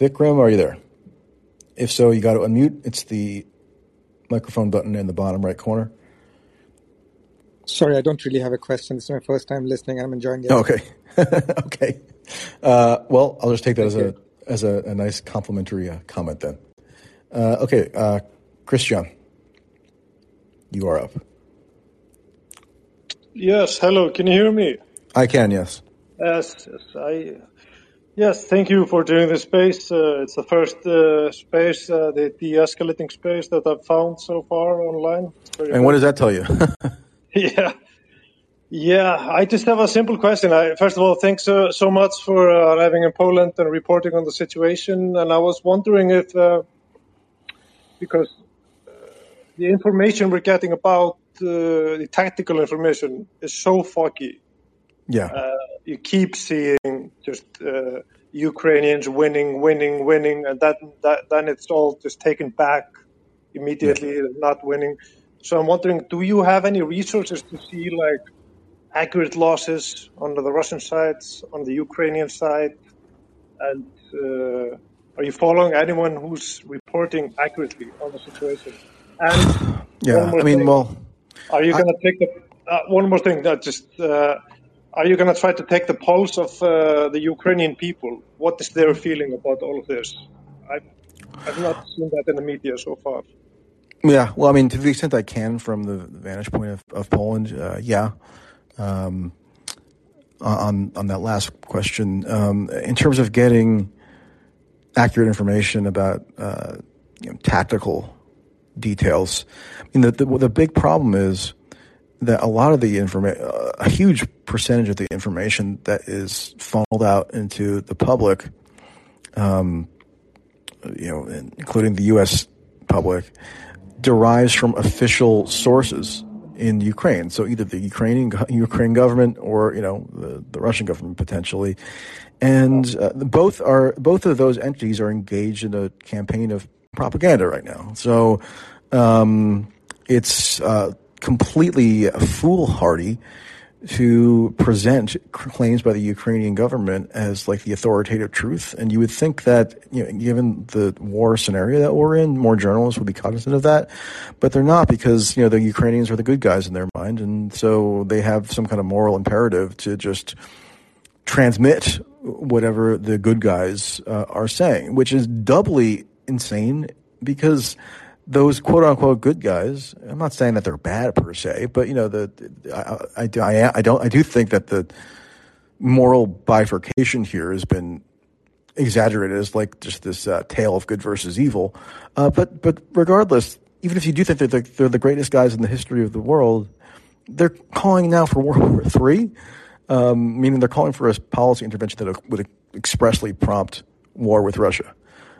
Vikram, are you there? If so, you got to unmute. It's the microphone button in the bottom right corner. Sorry, I don't really have a question. This is my first time listening. I'm enjoying it. Okay, <laughs> okay. Uh, well, I'll just take that as a as a, a nice complimentary uh, comment then. Uh, okay, uh, Christian, you are up. Yes, hello. Can you hear me? I can. Yes. Yes, yes. I Yes, thank you for doing this space. Uh, it's the first uh, space, uh, the de-escalating space that I've found so far online. And what does that tell you? <laughs> yeah, yeah. I just have a simple question. I, first of all, thanks so, so much for uh, arriving in Poland and reporting on the situation. And I was wondering if, uh, because uh, the information we're getting about the tactical information is so foggy. Yeah you keep seeing just uh, Ukrainians winning, winning, winning, and that, that then it's all just taken back immediately, yeah. not winning. So I'm wondering, do you have any resources to see like accurate losses on the Russian side, on the Ukrainian side, and uh, are you following anyone who's reporting accurately on the situation? And yeah, I mean, thing, well, are you going to take the uh, one more thing that just uh, are you going to try to take the pulse of uh, the Ukrainian people? What is their feeling about all of this? I've, I've not seen that in the media so far. Yeah, well, I mean, to the extent I can from the vantage point of, of Poland, uh, yeah. Um, on on that last question, um, in terms of getting accurate information about uh, you know, tactical details, I mean, the, the the big problem is that a lot of the information, uh, a huge percentage of the information that is funneled out into the public, um, you know, including the U.S. public, derives from official sources in Ukraine. So either the Ukrainian Ukraine government or you know the, the Russian government potentially, and uh, both are both of those entities are engaged in a campaign of propaganda right now. So um, it's uh, completely foolhardy to present claims by the Ukrainian government as like the authoritative truth. And you would think that, you know, given the war scenario that we're in, more journalists would be cognizant of that, but they're not because, you know, the Ukrainians are the good guys in their mind. And so they have some kind of moral imperative to just transmit whatever the good guys uh, are saying, which is doubly insane because those quote unquote good guys. I'm not saying that they're bad per se, but you know, the, I, I, I, don't, I do think that the moral bifurcation here has been exaggerated as like just this uh, tale of good versus evil. Uh, but but regardless, even if you do think that they're, they're, the greatest guys in the history of the world, they're calling now for World War Three, um, meaning they're calling for a policy intervention that would expressly prompt war with Russia.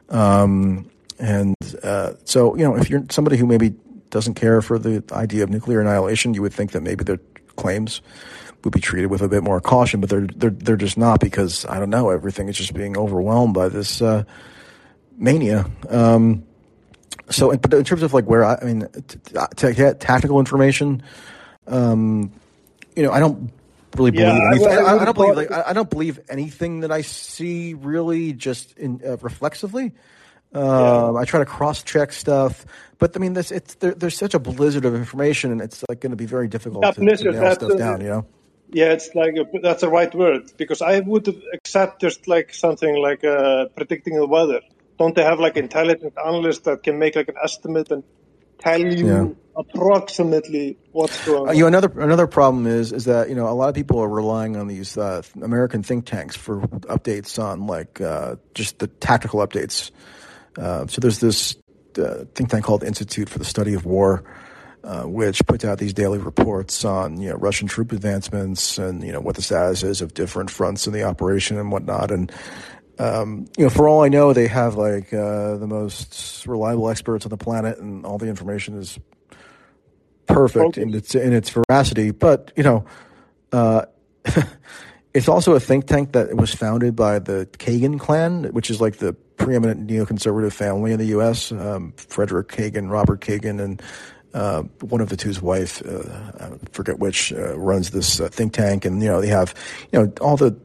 Um, and uh, so, you know, if you're somebody who maybe doesn't care for the idea of nuclear annihilation, you would think that maybe their claims would be treated with a bit more caution, but they're they're they're just not because I don't know everything is just being overwhelmed by this uh, mania. Um, so, but in terms of like where I, I mean, to get tactical information, um, you know, I don't really believe. Yeah, anything. I- I, I I, don't believe. Like, I I don't believe anything that I see really just in uh, reflexively. Um, I try to cross check stuff, but I mean, this it's there, there's such a blizzard of information, and it's like going to be very difficult Yeah, to, to nail stuff a- down. You know. Yeah, it's like a, that's the right word because I would accept just like something like uh, predicting the weather. Don't they have like intelligent analysts that can make like an estimate and tell you Yeah. Approximately what's going Uh, on? you know, another another problem is is that you know a lot of people are relying on these uh, American think tanks for updates on like uh, just the tactical updates. Uh, so there's this uh, think tank called Institute for the Study of War, uh, which puts out these daily reports on you know Russian troop advancements and you know what the status is of different fronts in the operation and whatnot. And um, you know, for all I know, they have like uh, the most reliable experts on the planet, and all the information is perfect in its in its veracity. But you know, uh, <laughs> it's also a think tank that was founded by the Kagan clan, which is like the preeminent neoconservative family in the U.S. Um, Frederick Kagan, Robert Kagan, and uh, one of the two's wife, uh, I forget which, uh, runs this uh, think tank, and you know they have you know all the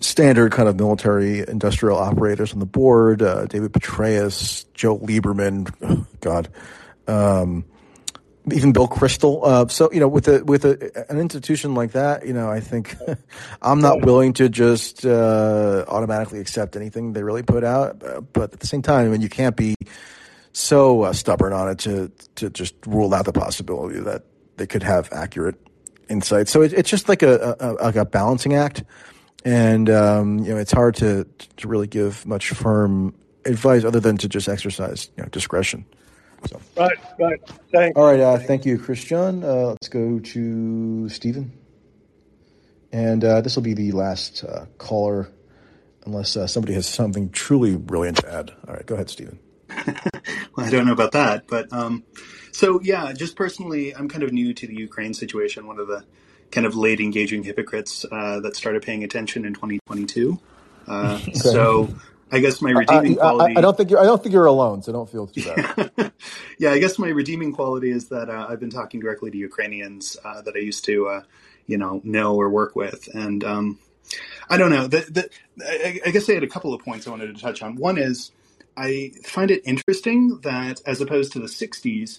standard kind of military industrial operators on the board. Uh, David Petraeus, Joe Lieberman, oh, <sighs> God, um, even Bill Kristol. Uh, so you know, with a with a, an institution like that, you know, I think <laughs> I'm not willing to just uh, automatically accept anything they really put out. But at the same time, I mean, you can't be so uh, stubborn on it to to just rule out the possibility that they could have accurate insights. So it, it's just like a, a like a balancing act, and um, you know, it's hard to to really give much firm advice other than to just exercise you know discretion. So. Right, right. Thanks. All right, uh, thank you, Christian. Uh, let's go to Stephen. And uh, this will be the last uh, caller, unless uh, somebody has something truly brilliant to add. All right, go ahead, Stephen. <laughs> Well, I don't know about that, but um, so yeah, just personally, I'm kind of new to the Ukraine situation. One of the kind of late engaging hypocrites uh, that started paying attention in 2022. Uh, <laughs> So I guess my redeeming I, I- quality. I don't think you're. I don't think you're alone. So don't feel too bad. <laughs> yeah, I guess my redeeming quality is that uh, I've been talking directly to Ukrainians uh, that I used to, uh, you know, know or work with, and um, I don't know. The, the, I, I guess I had a couple of points I wanted to touch on. One is I find it interesting that, as opposed to the '60s,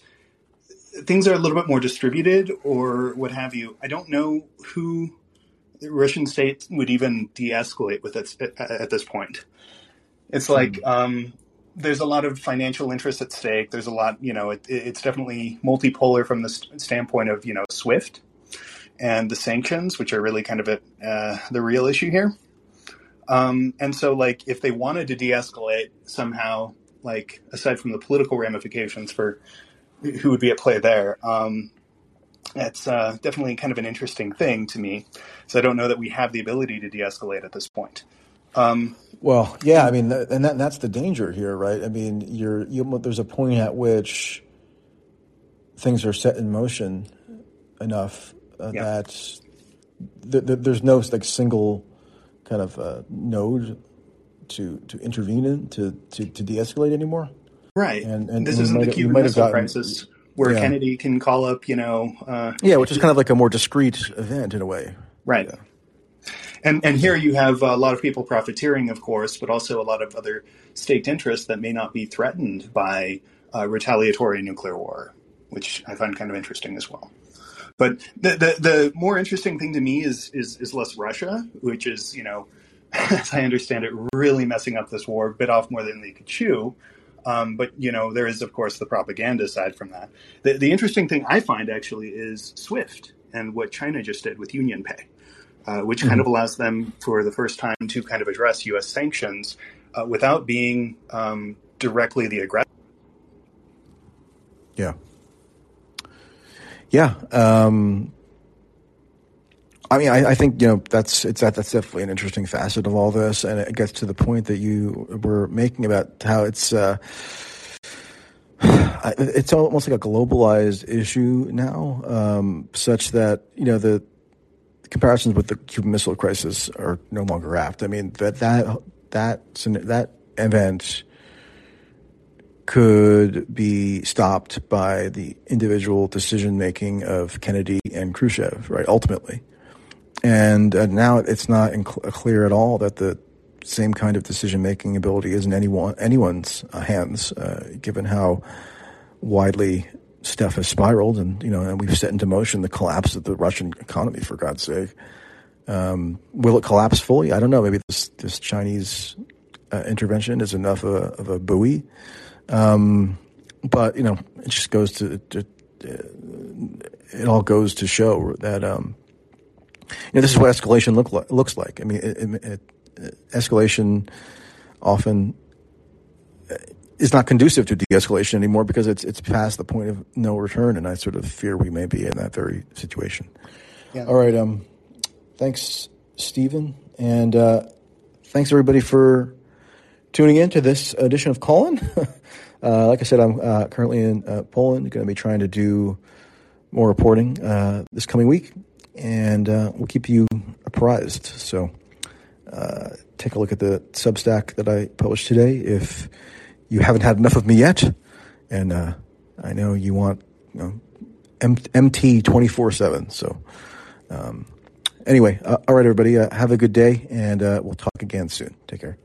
things are a little bit more distributed, or what have you. I don't know who the Russian state would even de-escalate with at, at this point. It's like um, there's a lot of financial interest at stake. There's a lot, you know, it, it's definitely multipolar from the st- standpoint of you know SWIFT and the sanctions, which are really kind of a, uh, the real issue here. Um, and so, like, if they wanted to de-escalate somehow, like aside from the political ramifications for who would be at play there, um, that's uh, definitely kind of an interesting thing to me. So I don't know that we have the ability to de-escalate at this point. Um, Well, yeah, I mean, and that, that's the danger here, right? I mean, you're you, there's a point at which things are set in motion enough uh, Yeah. that th- th- there's no like single kind of uh, node to to intervene in to to, to de-escalate anymore. Right. And, and this and isn't the Cuban Missile gotten- Crisis where Yeah. Kennedy can call up, you know. Uh, Yeah, which is kind of like a more discreet event in a way. Right. And and here you have a lot of people profiteering, of course, but also a lot of other staked interests that may not be threatened by retaliatory nuclear war, which I find kind of interesting as well. But the, the the more interesting thing to me is is is less Russia, which is you know, <laughs> as I understand it, really messing up this war, bit off more than they could chew. Um, but you know, there is of course the propaganda side from that. The, the interesting thing I find actually is SWIFT and what China just did with UnionPay, uh, which kind Mhm. of allows them for the first time to kind of address U.S. sanctions uh, without being um, directly the aggressor. Yeah. Yeah. Um, I mean, I, I think you know that's it's that that's definitely an interesting facet of all this, and it gets to the point that you were making about how it's uh, <sighs> it's almost like a globalized issue now, um, such that you know the comparisons with the Cuban Missile Crisis are no longer apt. I mean that that that that event could be stopped by the individual decision making of Kennedy and Khrushchev, right? Ultimately, and uh, now it's not inc- clear at all that the same kind of decision making ability is in anyone anyone's uh, hands, uh, given how widely stuff has spiraled, and you know, and we've set into motion the collapse of the Russian economy. For God's sake, um, will it collapse fully? I don't know. Maybe this this Chinese uh, intervention is enough of a, of a buoy, um, but you know, it just goes to, to it all goes to show that um, you know this is what escalation look looks like. I mean, it, it, it, escalation often is not conducive to de-escalation anymore because it's it's past the point of no return, and I sort of fear we may be in that very situation. Yeah. All right. Um, thanks, Stephen, and uh, thanks everybody for tuning in to this edition of Callin. <laughs> uh, like I said, I'm uh, currently in uh, Poland, going to be trying to do more reporting uh, this coming week, and uh, we'll keep you apprised. So uh, take a look at the Substack that I published today if you haven't had enough of me yet, and uh, I know you want you know M- MT twenty four seven. So um, anyway, uh, all right, everybody, uh, have a good day, and uh, we'll talk again soon. Take care.